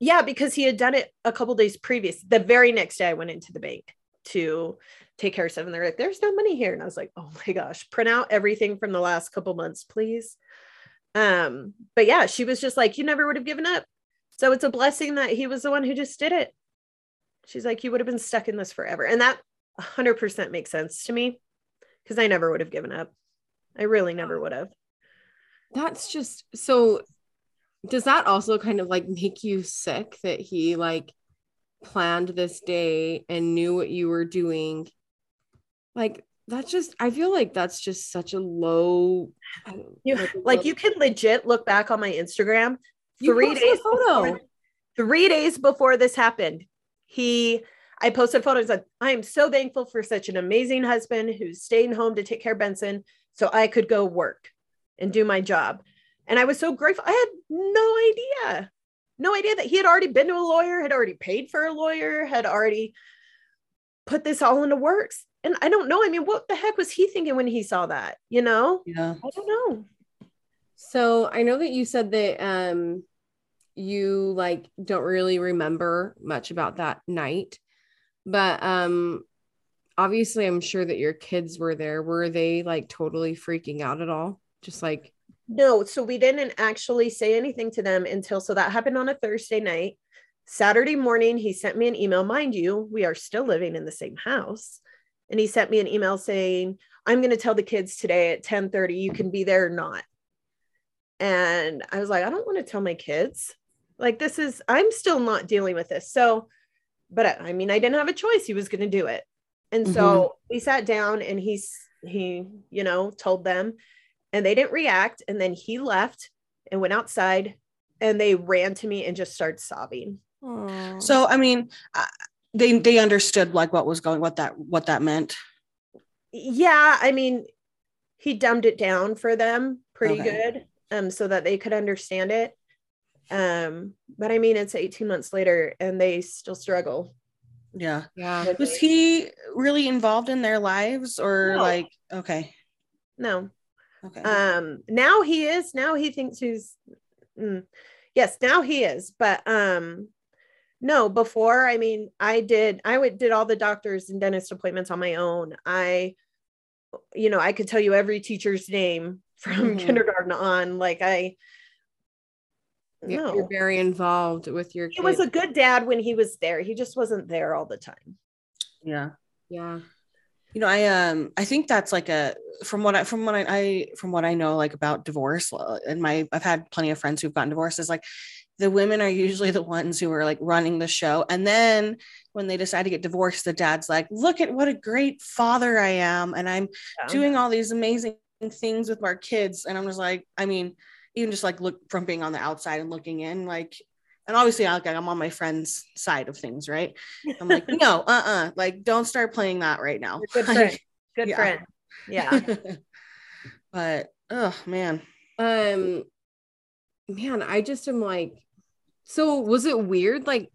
yeah, because he had done it a couple days previous. The very next day, I went into the bank to take care of stuff, and they're like, "There's no money here," and I was like, "Oh my gosh, print out everything from the last couple months, please." Um, but yeah, she was just like, "You never would have given up." So it's a blessing that he was the one who just did it. She's like, "You would have been stuck in this forever," and that 100% makes sense to me because I never would have given up. I really never would have. That's just so. Does that also kind of like make you sick that he like planned this day and knew what you were doing? Like that's just. I feel like that's just such a low. You like low- you can legit look back on my Instagram three days photo. before- three days before this happened. He I posted photos of I am so thankful for such an amazing husband who's staying home to take care of Benson so I could go work and do my job. And I was so grateful. I had no idea. No idea that he had already been to a lawyer, had already paid for a lawyer, had already put this all into works. And I don't know. I mean, what the heck was he thinking when he saw that? You know? Yeah. I don't know. So I know that you said that um you like don't really remember much about that night. But um obviously I'm sure that your kids were there. Were they like totally freaking out at all? Just like No, so we didn't actually say anything to them until so that happened on a Thursday night. Saturday morning, he sent me an email. Mind you, we are still living in the same house. And he sent me an email saying, I'm going to tell the kids today at 10 30, you can be there or not. And I was like, I don't want to tell my kids. Like, this is, I'm still not dealing with this. So, but I, I mean, I didn't have a choice. He was going to do it. And so we sat down and he's, he, you know, told them and they didn't react. And then he left and went outside and they ran to me and just started sobbing. So I mean, uh, they they understood like what was going, what that what that meant. Yeah, I mean, he dumbed it down for them pretty Okay. good um, so that they could understand it. Um, but I mean, it's 18 months later and they still struggle. Yeah. Yeah. Was he really involved in their lives or No. like okay. No. Okay. Um, now he is, now he thinks he's, mm, yes, now he is, but, um, no, before, I mean, I did, I would, did all the doctors and dentist appointments on my own. I, you know, I could tell you every teacher's name [laughs] from Mhm. kindergarten on. Like I, Yeah, no, You're very involved with your he was a good dad when he was there. He just wasn't there all the time. yeah. yeah. You know, I um I think that's like a from what I from what I, I from what I know like about divorce uh, and my I've had plenty of friends who've gotten divorced is like the women are usually the ones who are like running the show and then when they decide to get divorced the dad's like look at what a great father I am and I'm Yeah. doing all these amazing things with our kids and I'm just like I mean even just like look from being on the outside and looking in like and obviously I, like I'm on my friend's side of things right I'm like no [laughs] uh-uh like don't start playing that right now Good [laughs] Like, friend. Good yeah. friend. Yeah. [laughs] but oh man Um, man, I just am like, so was it weird? Like,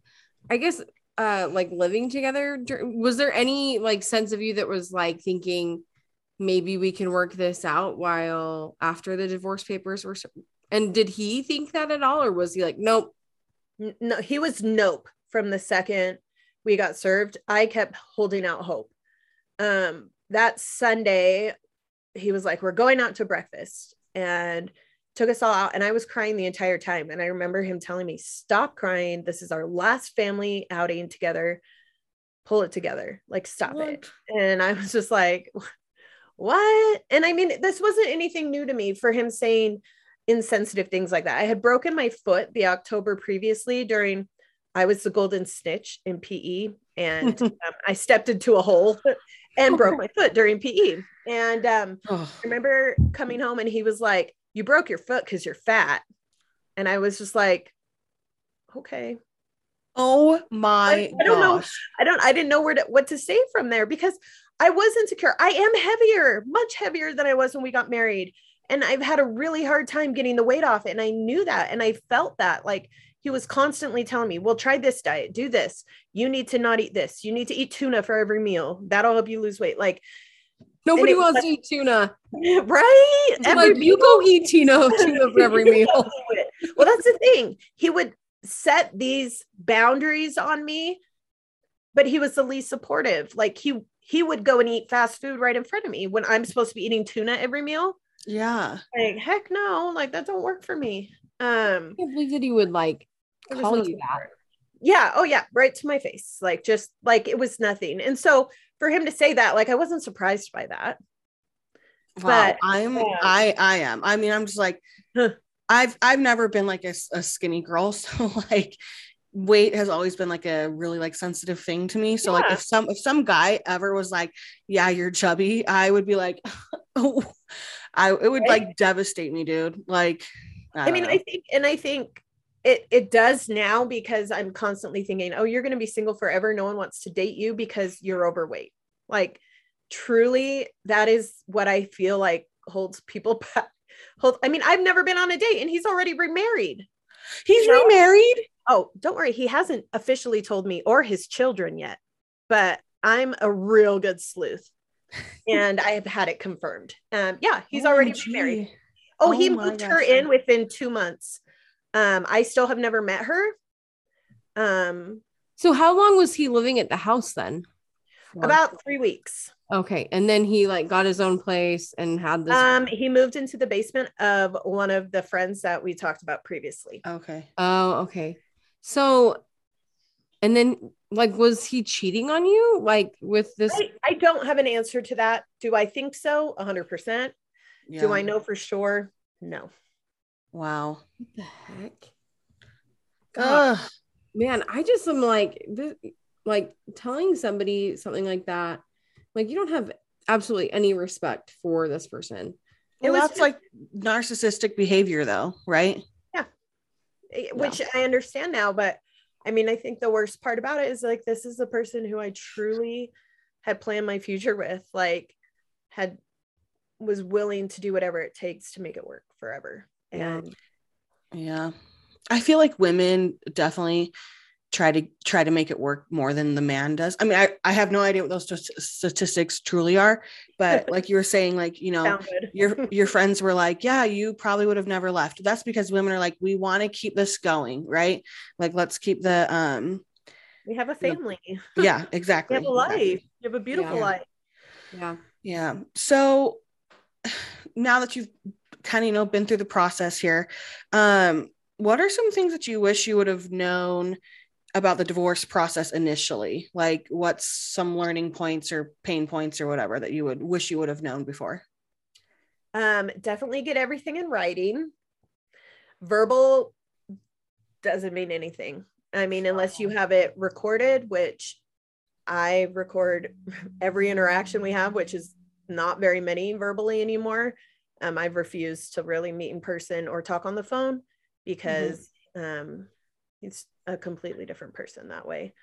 I guess, uh, like living together. Was there any like sense of you that was like thinking maybe we can work this out while after the divorce papers were? And did he think that at all, or was he like, nope? No, he was nope from the second we got served. I kept holding out hope. Um, that Sunday, he was like, We're going out to breakfast and took us all out. And I was crying the entire time. And I remember him telling me, Stop crying. This is our last family outing together. Pull it together. Like, stop it. And I was just like, what? And I mean, this wasn't anything new to me for him saying insensitive things like that. I had broken my foot the October previously during, I was the golden snitch in PE, and [laughs] um, I stepped into a hole [laughs] and broke my foot during PE. And um, I remember coming home and he was like, You broke your foot because you're fat. And I was just like, Okay. oh my I- I don't know. I don't I didn't know where to what to say from there because I was insecure. I am heavier, much heavier than I was when we got married. And I've had a really hard time getting the weight off. And I knew that and I felt that like he was constantly telling me, well, try this diet, do this. You need to not eat this. You need to eat tuna for every meal. That'll help you lose weight. Like, Nobody wants like- to eat tuna. [laughs] right? It's like you go eat tuna, [laughs] tuna for every meal. well, that's the thing. He would set these boundaries on me, but he was the least supportive. Like he he would go and eat fast food right in front of me when I'm supposed to be eating tuna every meal. Yeah. Like heck no, like that don't work for me. Um I can't believe that he would like call you that. support. Yeah, oh yeah, right to my face. Like just like it was nothing. And so for him to say that, like I wasn't surprised by that. Wow. But- I'm yeah. I I am. I mean, I'm just like Huh. I've I've never been like a skinny girl. [laughs] So like weight has always been like a really like sensitive thing to me. So like if some if some guy ever was like, yeah, you're chubby, I would be like, [laughs] oh I it would Right? like devastate me, dude. Like I mean, don't I think, and I think it it does now because I'm constantly thinking, oh, you're going to be single forever. No one wants to date you because you're overweight. Like, truly, that is what I feel like holds people [laughs] back. Hold, I mean, I've never been on a date, and he's already remarried. He's know? remarried. Oh, don't worry, he hasn't officially told me or his children yet, but I'm a real good sleuth. [laughs] and I have had it confirmed. Um, yeah, he's already OMG. remarried. Oh, Oh he moved her in within two months. Um, I still have never met her. Um, So how long was he living at the house then? about three weeks. Okay, and then he like got his own place and had this. Um, he moved into the basement of one of the friends that we talked about previously. Okay. oh, okay. So, and then like, was he cheating on you like with this? I, I don't have an answer to that. Do I think so? A 100%. Do I know for sure? No. Wow. What the heck? God, Ugh. man, I just am like, this, like telling somebody something like that, like you don't have absolutely any respect for this person. It Well, was that's like narcissistic behavior though, right? Eh, which I understand now, but I mean, I think the worst part about it is like this is the person who I truly had planned my future with, like had was willing to do whatever it takes to make it work forever. Yeah. And Yeah. I feel like women definitely try to try to make it work more than the man does. I mean, I, I have no idea what those st- statistics truly are, but [laughs] like you were saying, like, you know, your [laughs] your friends were like, yeah, you probably would have never left. That's because women are like, we want to keep this going, right? Like, let's keep the um we have a family. [laughs] Yeah, exactly. we have a life. exactly. You have a beautiful Yeah. life. Yeah. Yeah. So now that you've kind of you know been through the process here, um, what are some things that you wish you would have known about the divorce process initially? Like what's some learning points or pain points or whatever that you would wish you would have known before? Um, definitely get everything in writing. Verbal doesn't mean anything. I mean, unless you have it recorded, which I record every interaction we have, which is not very many verbally anymore. Um, I've refused to really meet in person or talk on the phone because um, it's a completely different person that way.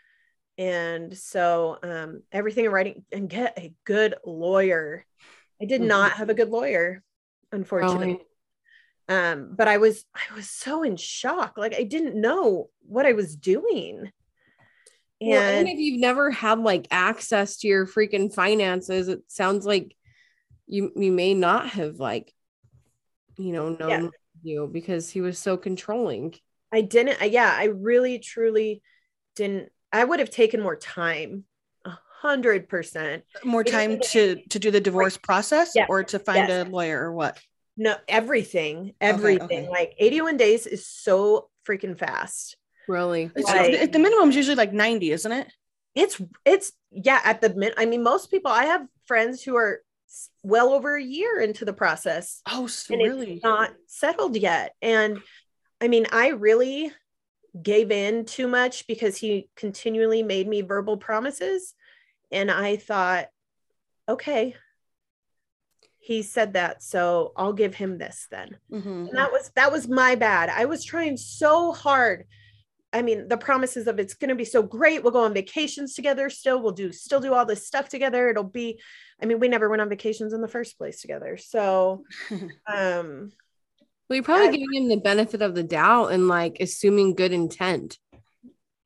And so um, everything in writing and get a good lawyer. I did Mhm. not have a good lawyer, unfortunately. Um, but I was I was so in shock. Like I didn't know what I was doing. Well, and And if you've never had like access to your freaking finances, it sounds like you you may not have like, you know, known you because he was so controlling. I didn't, I- yeah, I really truly didn't. I would have taken more time, a hundred percent. More time the- to to do the divorce process Yeah. or to find Yes. a lawyer or what? No, everything, everything. okay. Like 81 days is so freaking fast. Really. It's, Right. the minimum is usually like 90, isn't it? It's, it's, yeah, at the min. I mean, most people, I have friends who are well over a year into the process Oh, so and really? it's not settled yet. And I mean, I really gave in too much because he continually made me verbal promises. And I thought, okay, he said that. So I'll give him this then. Mhm. And that was that was my bad. I was trying so hard. I mean, the promises of it's going to be so great. We'll go on vacations together still. We'll do still do all this stuff together. It'll be I mean, we never went on vacations in the first place together. So, [laughs] um Well, you're probably I- giving him the benefit of the doubt and like assuming good intent.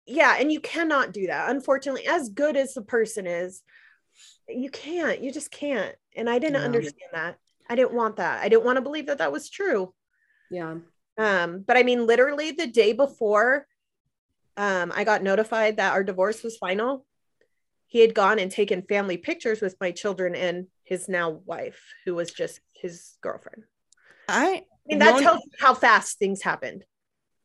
yeah, and you cannot do that. Unfortunately, as good as the person is, you can't. You just can't. And I didn't Yeah. understand that. I didn't want that. I didn't want to believe that that was true. Yeah. Um, but I mean, literally the day before um, I got notified that our divorce was final, he had gone and taken family pictures with my children and his now wife, who was just his girlfriend. I I mean, that One- tells you how fast things happened.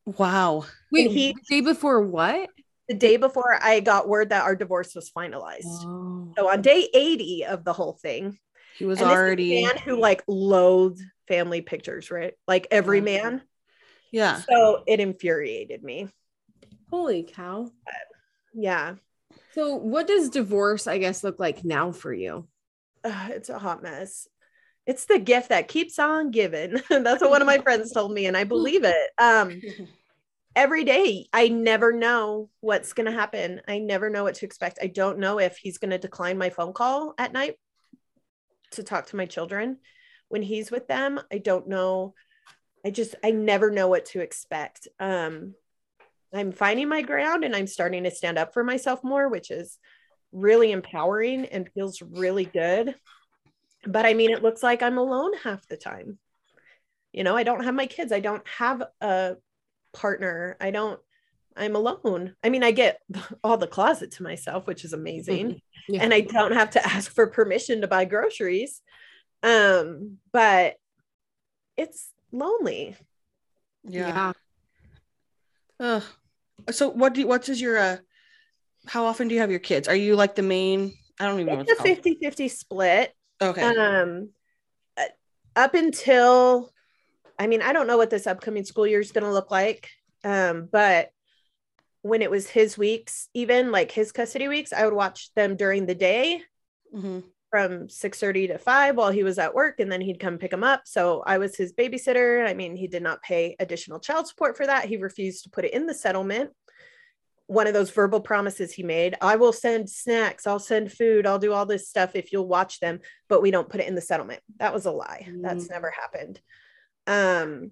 wow. Wait, he- the day before what? The day before I got word that our divorce was finalized. Oh. So on day 80 of the whole thing, He was and a already man who like loathed family pictures, right? Like every Yeah. man. yeah. So it infuriated me. Holy cow. Yeah. So, what does divorce, I guess, look like now for you? Ugh, it's a hot mess. It's the gift that keeps on giving. [laughs] That's what one of my friends told me, and I [laughs] believe it. Um, [laughs] every day, I never know what's going to happen. I never know what to expect. I don't know if he's going to decline my phone call at night to talk to my children when he's with them. I don't know. I just, I never know what to expect. Um, I'm finding my ground and I'm starting to stand up for myself more, which is really empowering and feels really good. But I mean, it looks like I'm alone half the time. You know, I don't have my kids, I don't have a partner, I don't, I'm alone. I mean, I get [laughs] all the closet to myself, which is amazing. Yeah. And I don't have to [laughs] ask for permission to buy groceries. Um, but it's lonely. yeah. Ugh. So what do you, what is your uh how often do you have your kids? Are you like the main I don't even know It's a what 50 50 split. Okay. um up until i mean i don't know what this upcoming school year is going to look like um but when it was his weeks even like his custody weeks i would watch them during the day Mhm. from 6:30 to 5 while he was at work and then he'd come pick him up so i was his babysitter i mean he did not pay additional child support for that he refused to put it in the settlement one of those verbal promises he made i will send snacks i'll send food i'll do all this stuff if you'll watch them but we don't put it in the settlement. That was a lie. That's Mm. never happened. Um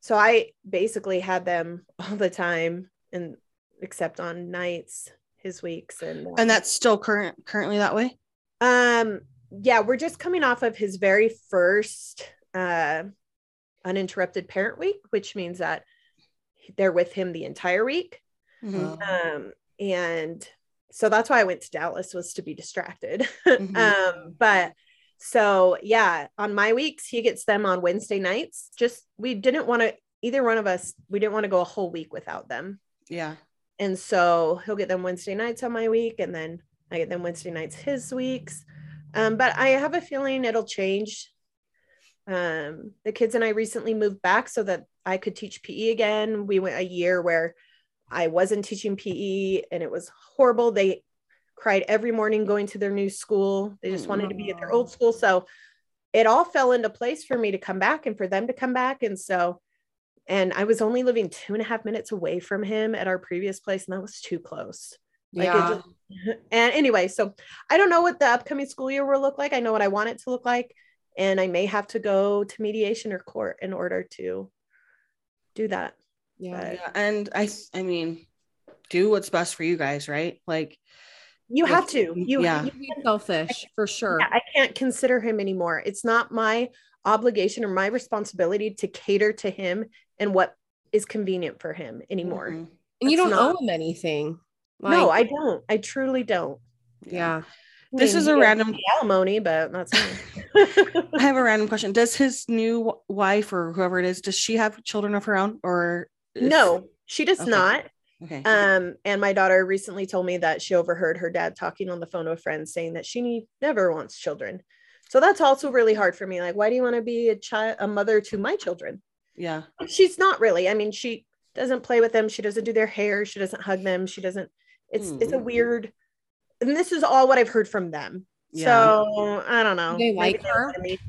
so I basically had them [laughs] all the time and except on nights his weeks and And that's still current currently that way? um yeah we're just coming off of his very first uh uninterrupted parent week which means that they're with him the entire week Mhm. um and so that's why i went to dallas was to be distracted [laughs] Mhm. um but so yeah on my weeks he gets them on wednesday nights just we didn't want to either one of us we didn't want to go a whole week without them Yeah. and so he'll get them wednesday nights on my week and then i get them wednesday nights his weeks um but i have a feeling it'll change um the kids and i recently moved back so that i could teach pe again we went a year where i wasn't teaching pe and it was horrible they cried every morning going to their new school they just wanted to be at their old mm. school so it all fell into place for me to come back and for them to come back and so and i was only living two and a half minutes away from him at our previous place and that was too close Like, yeah. just- [laughs] and anyway, so I don't know what the upcoming school year will look like. I know what I want it to look like. And I may have to go to mediation or court in order to do that. Yeah. But Yeah. And I I mean, do what's best for you guys, right? Like you If- have to. You, yeah. you Be selfish for sure. Yeah, I can't consider him anymore. It's not my obligation or my responsibility to cater to him and what is convenient for him anymore. mhm. and you don't not- owe him anything. no, I don't. I truly don't. yeah. I This mean, is a random alimony, but that's [laughs] I have a random question. Does his new wife or whoever it is, does she have children of her own or is- no, she does Okay. not. Okay. Um, and my daughter recently told me that she overheard her dad talking on the phone to a friend saying that she need, never wants children. So that's also really hard for me. Like, why do you want to be a child, a mother to my children? yeah. She's not really. I mean, she doesn't play with them. She doesn't do their hair. She doesn't hug them. She doesn't. It's it's a Hmm. weird. And this is all what I've heard from them. Yeah. So I don't know. Do they Maybe like her? don't.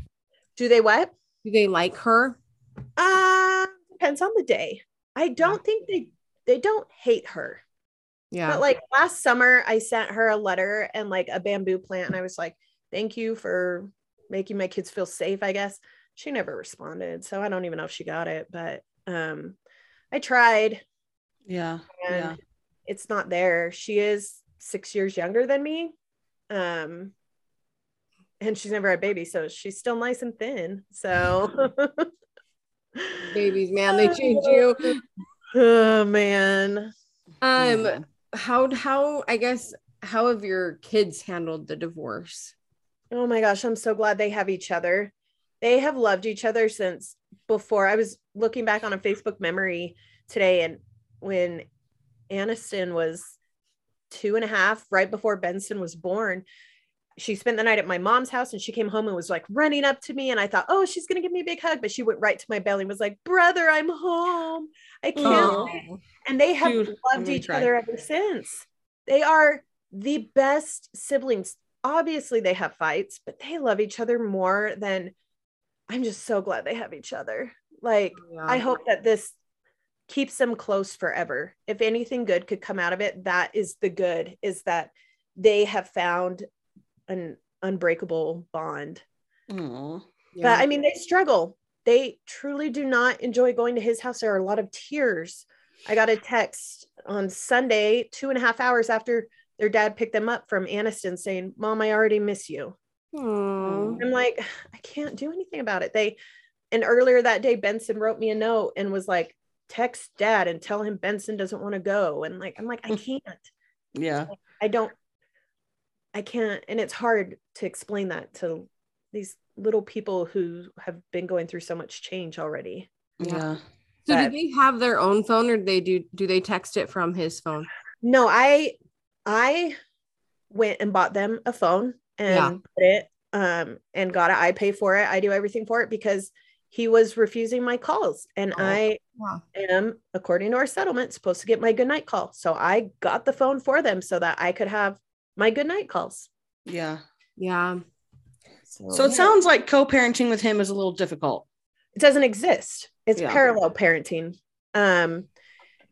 Do they what? Do they like her? Uh depends on the day. I don't think they they don't hate her. Yeah. But like last summer, I sent her a letter and like a bamboo plant, and I was like, "Thank you for making my kids feel safe." I guess she never responded, so I don't even know if she got it. But um, I tried, Yeah. Yeah. it's not there. She is six years younger than me, um, and she's never had a baby, so she's still nice and thin. So, [laughs] [laughs] Babies, man, they change you. oh man, Um, Yeah. how how I guess how have your kids handled the divorce? Oh my gosh, I'm so glad they have each other. They have loved each other since before. I was looking back on a Facebook memory today, and when Aniston was two and a half, right before Benson was born, she spent the night at my mom's house and she came home and was like running up to me. And I thought, oh, she's going to give me a big hug. But she went right to my belly and was like, brother, I'm home. I can't. And they have Dude, loved each cry. other ever since. They are the best siblings. Obviously, they have fights, but they love each other more than I'm just so glad they have each other. Like, I hope that this keeps them close forever. If anything good could come out of it, that is the good, is that they have found an unbreakable bond. Aw. But I mean, they struggle. They truly do not enjoy going to his house. There are a lot of tears. I got a text on Sunday, two and a half hours after their dad picked them up from Aniston saying, Mom, I already miss you. Aw. I'm like, I can't do anything about it. They, and earlier that day, Benson wrote me a note and was like, text dad and tell him Benson doesn't want to go. And like, I'm like, I mm. can't. Yeah. I don't, I can't. And it's hard to explain that to these little people who have been going through so much change already. Yeah. So do they have their own phone or do they do do they text it from his phone? No, I, I went and bought them a phone and Yeah. put it, um, and got it. I pay for it. I do everything for it because he was refusing my calls and Oh. I Wow. am, according to our settlement, supposed to get my good night call. So I got the phone for them so that I could have my good night calls. Yeah. Yeah. So it sounds like co-parenting with him is a little difficult. it doesn't exist. It's Yeah. parallel parenting. Um,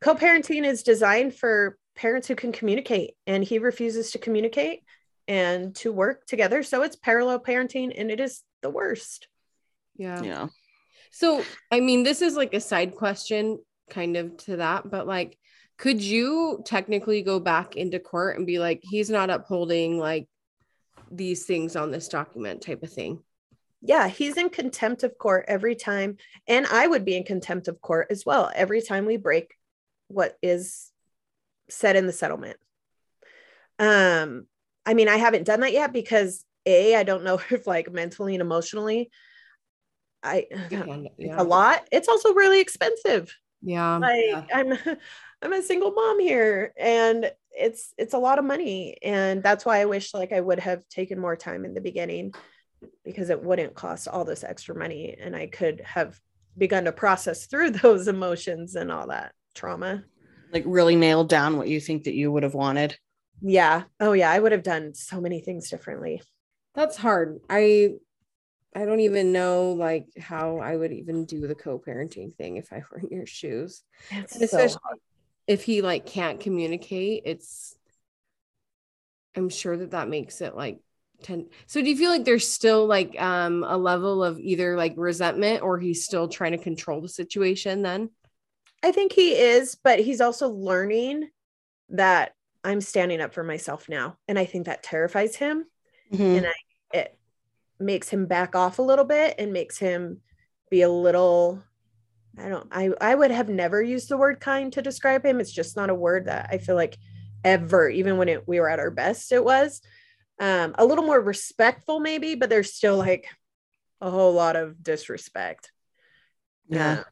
co-parenting is designed for parents who can communicate, and he refuses to communicate and to work together. So it's parallel parenting, and it is the worst. Yeah. Yeah. So, I mean, this is like a side question kind of to that, but like, could you technically go back into court and be like, he's not upholding like these things on this document type of thing? Yeah, he's in contempt of court every time. And I would be in contempt of court as well every time we break what is said in the settlement. Um, I mean, I haven't done that yet because A, I don't know [laughs] if like mentally and emotionally I [sighs] yeah. a lot. It's also really expensive. Yeah. Like yeah. I'm [laughs] I'm a single mom here and it's it's a lot of money and that's why I wish like I would have taken more time in the beginning because it wouldn't cost all this extra money and I could have begun to process through [laughs] those emotions and all that trauma. Like really nailed down what you think that you would have wanted. Yeah. Oh yeah, I would have done so many things differently. That's hard. I I don't even know like how I would even do the co-parenting thing if I were in your shoes. Especially so if he like can't communicate, it's I'm sure that that makes it like 10 so do you feel like there's still like um a level of either like resentment or he's still trying to control the situation then i think he is but he's also learning that i'm standing up for myself now and i think that terrifies him mm-hmm. and I, it makes him back off a little bit and makes him be a little I don't I I would have never used the word kind to describe him. It's just not a word that I feel like ever even when it, we were at our best it was um a little more respectful maybe but there's still like a whole lot of disrespect. Yeah. Uh,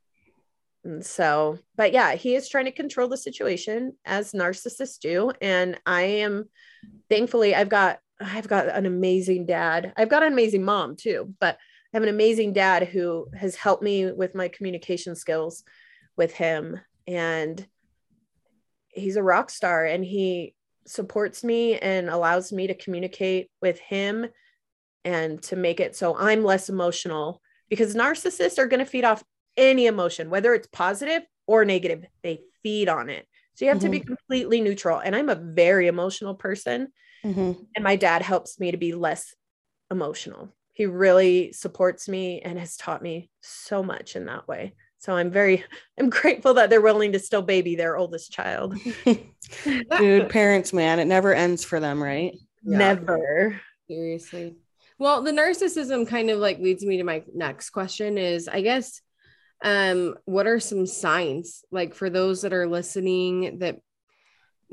and so but yeah, he is trying to control the situation as narcissists do and I am thankfully I've got I've got an amazing dad. I've got an amazing mom too, but I have an amazing dad who has helped me with my communication skills with him. And he's a rock star and he supports me and allows me to communicate with him and to make it so I'm less emotional because narcissists are going to feed off any emotion, whether it's positive or negative, they feed on it. So you have mm-hmm. to be mm-hmm. completely neutral. And I'm a very emotional person. Mm-hmm. And my dad helps me to be less emotional. He really supports me and has taught me so much in that way. So I'm very [laughs] I'm grateful that they're willing to still baby their oldest child. [laughs] Dude, parents, man, it never ends for them, right? Yeah. Never. Seriously. Well, the narcissism kind of like leads me to my next question is I guess um what are some signs like for those that are listening that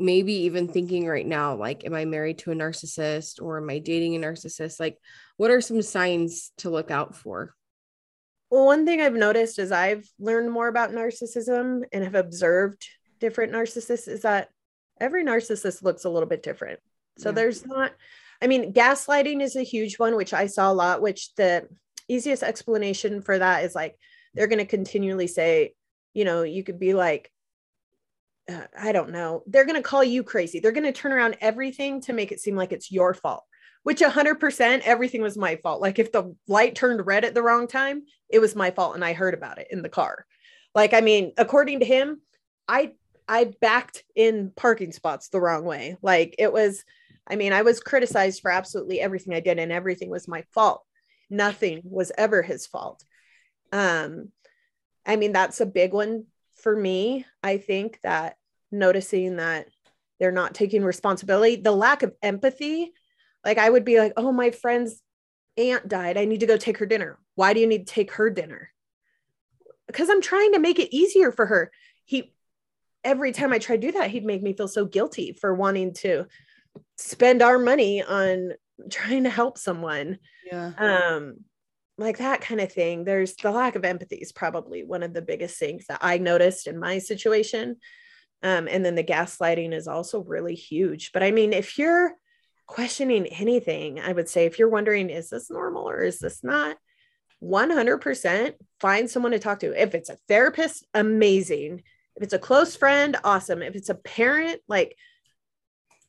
maybe even thinking right now like am i married to a narcissist or am i dating a narcissist? Like what are some signs to look out for? Well one thing i've noticed as i've learned more about narcissism and have observed different narcissists is that every narcissist looks a little bit different. So yeah. there's not i mean gaslighting is a huge one which i saw a lot which the easiest explanation for that is like they're going to continually say you know you could be like uh, I don't know, they're going to call you crazy. They're going to turn around everything to make it seem like it's your fault, which 100% everything was my fault. Like if the light turned red at the wrong time, it was my fault and I heard about it in the car. Like I mean, according to him, I I backed in parking spots the wrong way. Like it was I mean, I was criticized for absolutely everything I did and everything was my fault. Nothing was ever his fault. Um I mean, that's a big one for me, I think that noticing that they're not taking responsibility, the lack of empathy, like I would be like, oh, my friend's aunt died. I need to go take her dinner. Why do you need to take her dinner? Because I'm trying to make it easier for her. He, every time I try to do that, he'd make me feel so guilty for wanting to spend our money on trying to help someone. Yeah. Um, like that kind of thing there's the lack of empathy is probably one of the biggest things that i noticed in my situation um, and then the gaslighting is also really huge. But i mean if you're questioning anything i would say if you're wondering is this normal or is this not? 100% find someone to talk to. If it's a therapist amazing. If it's a close friend awesome. If it's a parent like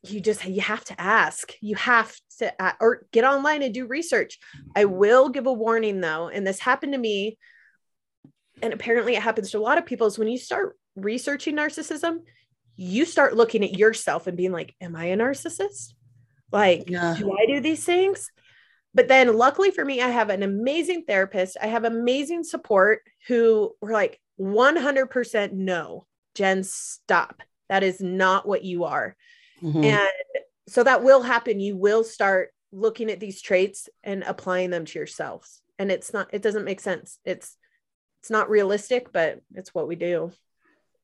you just you have to ask. You have to uh, or get online and do research. I will give a warning though and this happened to me and apparently it happens to a lot of people is when you start researching narcissism you start looking at yourself and being like am i a narcissist like yeah. do i do these things but then luckily for me, I have an amazing therapist. I have amazing support who were like 100% no, Jenn, stop. That is not what you are. Mhm. And so that will happen. You will start looking at these traits and applying them to yourselves. And it's not, it doesn't make sense. It's, it's not realistic, but it's what we do.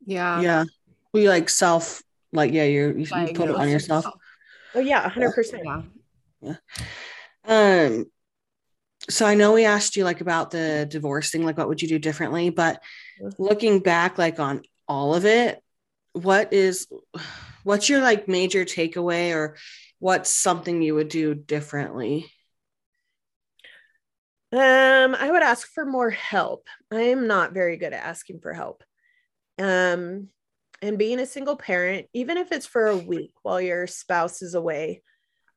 Yeah. yeah. We like self, like, yeah, you're, you, you put it on yourself. Oh yeah, 100%. Yeah. Um, so I know we asked you like about the divorce thing, like what would you do differently? But Mhm. looking back, like on all of it, what is what's your like major takeaway or what's something you would do differently? Um, I would ask for more help. I am not very good at asking for help. Um, and being a single parent, even if it's for a week while your spouse is away,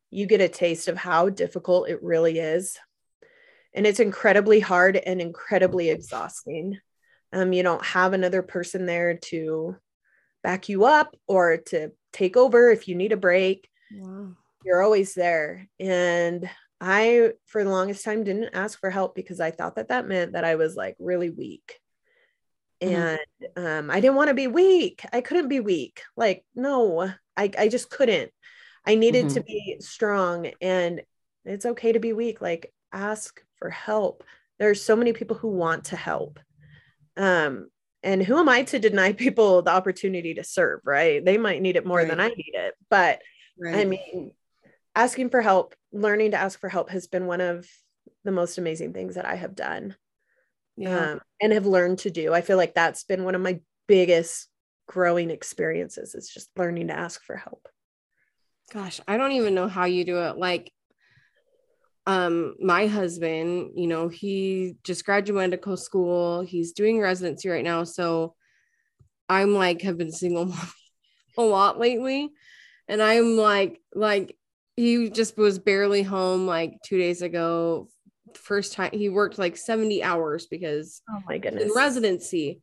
you get a taste of how difficult it really is. And it's incredibly hard and incredibly exhausting. Um, you don't have another person there to back you up or to take over if you need a break Wow. you're always there and i for the longest time didn't ask for help because i thought that that meant that i was like really weak. And um, i didn't want to be weak. I couldn't be weak. Like no i, I just couldn't. I needed to be strong and it's okay to be weak. Like ask for help. There's so many people who want to help. Um and who am i to deny [laughs] people the opportunity to serve right? They might need it more than i need it. But Right. I mean, asking for help, learning to ask for help has been one of the most amazing things that I have done Yeah. um, and have learned to do. I feel like that's been one of my biggest growing experiences is just learning to ask for help. Gosh, I don't even know how you do it. Like, um, my husband, you know, he just graduated medical school. He's doing residency right now. So I'm like, have been single mom [laughs] a lot lately. And I'm like, like, he just was barely home like two days ago. First time he worked like 70 hours because Oh my in goodness. residency.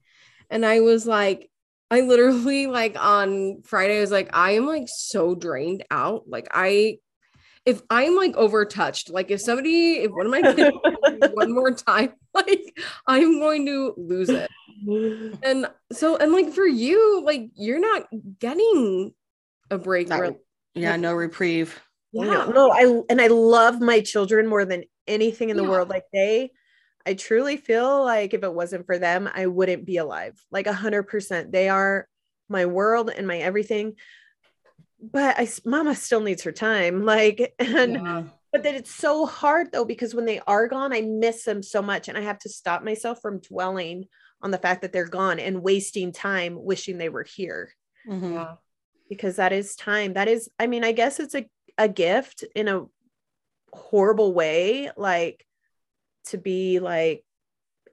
And I was like, I literally [laughs] like on Friday, I was like, I am like so drained out. Like I if I'm like overtouched, like if somebody, if one of my kids [laughs] one more time, [laughs] like I'm going to lose it. And so, and like for you, like you're not getting a break. Not- really. yeah, no reprieve. Yeah. Yeah. No, I and I love my children more than anything in the Yeah. world. Like they, I truly feel like if it wasn't for them, I wouldn't be alive. Like a hundred percent. They are my world and my everything. But I, mama still needs her time. [laughs] Like, and Yeah. but that it's so hard though, because when they are gone, I miss them so much. And I have to stop myself from dwelling on the fact that they're gone and wasting time wishing they were here Mhm. Yeah. because that is time. That is, I mean, I guess it's a, a gift in a horrible way, like to be like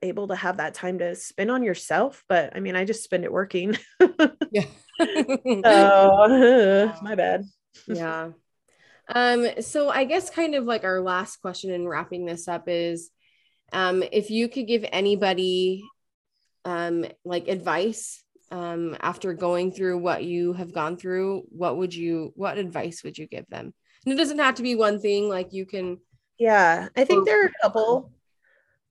able to have that time to spend on yourself. But I mean, I just spend it working. Yeah. [laughs] so [laughs] my bad. yeah. Um, so I guess kind of like our last question in wrapping this up is um if you could give anybody um like advice um after going through what you have gone through, what would you what advice would you give them? And it doesn't have to be one thing, like you can Yeah, I think there are a couple.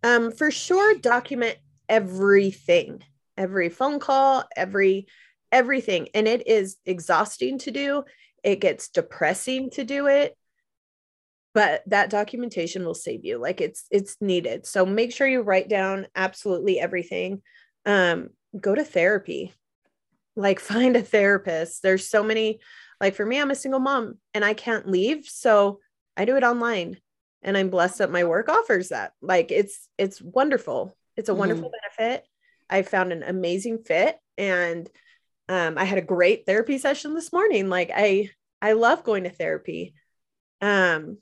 Um, for sure, document everything, every phone call, every everything, and it is exhausting to do. It gets depressing to do it, but that documentation will save you. Like it's it's needed. So make sure you write down absolutely everything. Um, go to therapy. Like [laughs] find a therapist. There's so many. Like for me, I'm a single mom and I can't leave, so I do it online and i'm blessed that my work offers that. Like it's it's wonderful. It's a Mhm. wonderful benefit. I found an amazing fit and um, i had a great therapy session this morning. Like i i love going to therapy. Um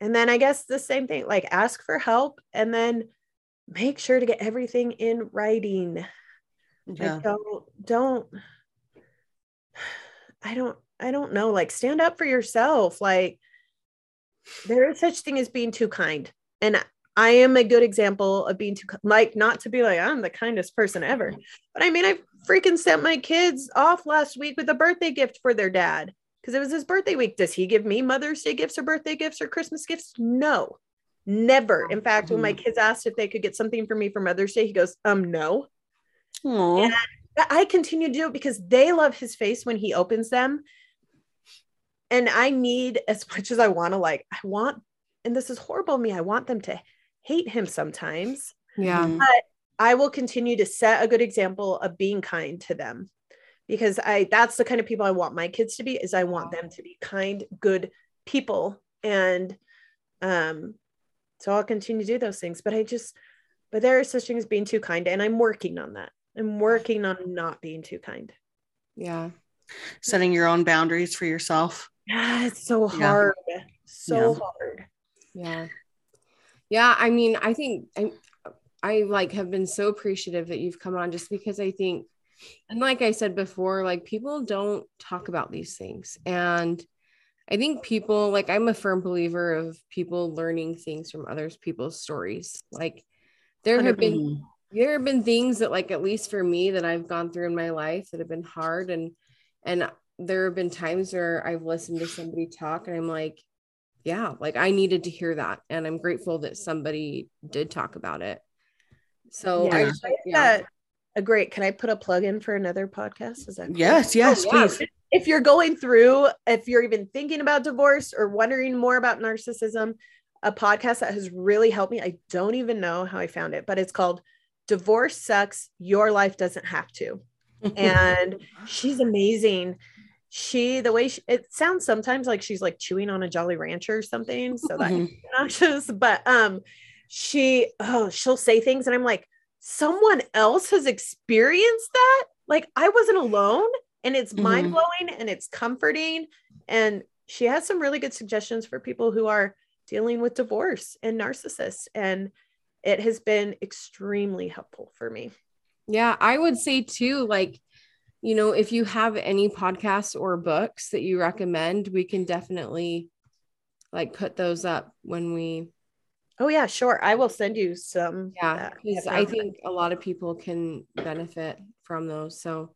and then i guess the same thing like ask for help and then make sure to get everything in writing. Yeah. like don't don't [sighs] I don't I don't know like stand up for yourself like there is such thing as being too kind and I am a good example of being too like not to be like I'm the kindest person ever but I mean I freaking sent my kids off last week with a birthday gift for their dad because it was his birthday week. Does he give me Mother's Day gifts or birthday gifts or Christmas gifts? No, never. In fact, when my kids asked if they could get something for me for Mother's Day, he goes, um, no. Aw. And I continue to do it because they love his face when he opens them. And I need, as much as I want to, like, I want, and this is horrible me, I want them to hate him sometimes. Yeah. But I will continue to set a good example of being kind to them because I that's the kind of people I want my kids to be is I want them to be kind, good people. And um so I'll continue to do those things. But I just but there are such things as being too kind. And I'm working on that. I'm working on not being too kind. Yeah. Setting your own boundaries for yourself. Yeah, it's so Yeah. hard. So Yeah. hard. Yeah. Yeah. I mean, I think I, I like have been so appreciative that you've come on just because I think, and like I said before, like people don't talk about these things. And I think people, like, I'm a firm believer of people learning things from others people's stories. Like, there have been there have been things that like at least for me that I've gone through in my life that have been hard and and there have been times where I've listened to somebody talk and I'm like yeah like I needed to hear that and I'm grateful that somebody did talk about it so I Yeah. just like, yeah Yeah. A great. Can I put a plug in for another podcast? Is that cool? Yes, oh, yes, yeah. please. if you're going through, if you're even thinking about divorce or wondering more about narcissism, a podcast that has really helped me. I don't even know how I found it, but it's called Divorce Sucks. Your Life Doesn't Have to. [laughs] And she's amazing. She, the way she, it sounds sometimes like she's like chewing on a Jolly Rancher or something. So that Mhm. obnoxious, but um, she, oh, she'll say things, and I'm like, someone else has experienced that. Like I wasn't alone, and it's Mhm. mind blowing and it's comforting. And she has some really good suggestions for people who are dealing with divorce and narcissists, and it has been extremely helpful for me. Yeah, I would say too, like, you know, if you have any podcasts or books that you recommend, we can definitely like put those up when we, Oh yeah, sure. I will send you some. yeah, because I think a lot of people can benefit from those. So,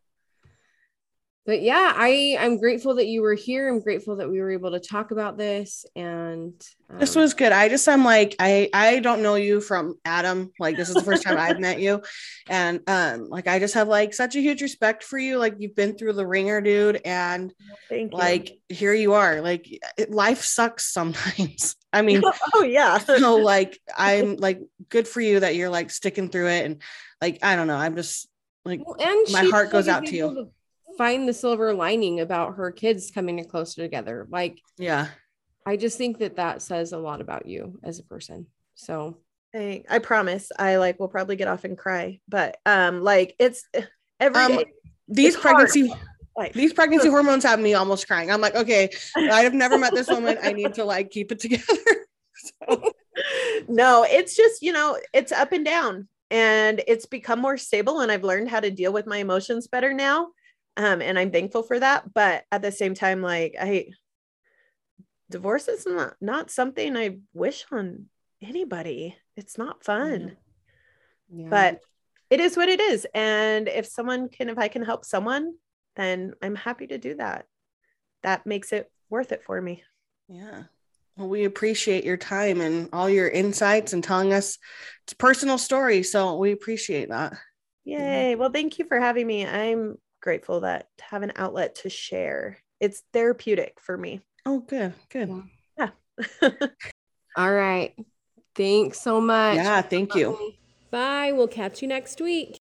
but yeah, I I'm grateful that you were here. I'm grateful that we were able to talk about this, and This um, was good. I just I'm like I I don't know you from Adam. Like this is the first time I've met you, [laughs] and um like I just have like such a huge respect for you. Like you've been through the ringer, dude, and Thank you. like here you are. Like it, life sucks sometimes. [laughs] I mean, [laughs] oh yeah. so like I'm like good for you that you're like sticking through it, and like I don't know. I'm just like Well, and My she heart goes was out to you. Able to Find the silver lining about her kids coming closer together. Like, yeah. I just think that that says a lot about you as a person. So, I, I promise. I like will probably get off and cry, but um, like it's [sighs] every Um, day. These It's hard. pregnancy Like, these pregnancy hormones have me almost crying. I'm like, okay, I have never met this woman. I need to like keep it together. [laughs] So, [laughs] no, it's just you know, it's up and down, and it's become more stable, and I've learned how to deal with my emotions better now, um, and I'm thankful for that. But at the same time, like I, divorce is not not something I wish on anybody. It's not fun. yeah. but it is what it is and if someone can if i can help someone then i'm happy to do that that makes it worth it for me yeah. Well, we appreciate your time and all your insights and telling us it's a personal story. So we appreciate that. yay well thank you for having me i'm grateful that to have an outlet to share it's therapeutic for me Oh, good, good. Yeah. yeah [laughs] all right. Thanks so much. Yeah, thank you. Bye. We'll catch you next week.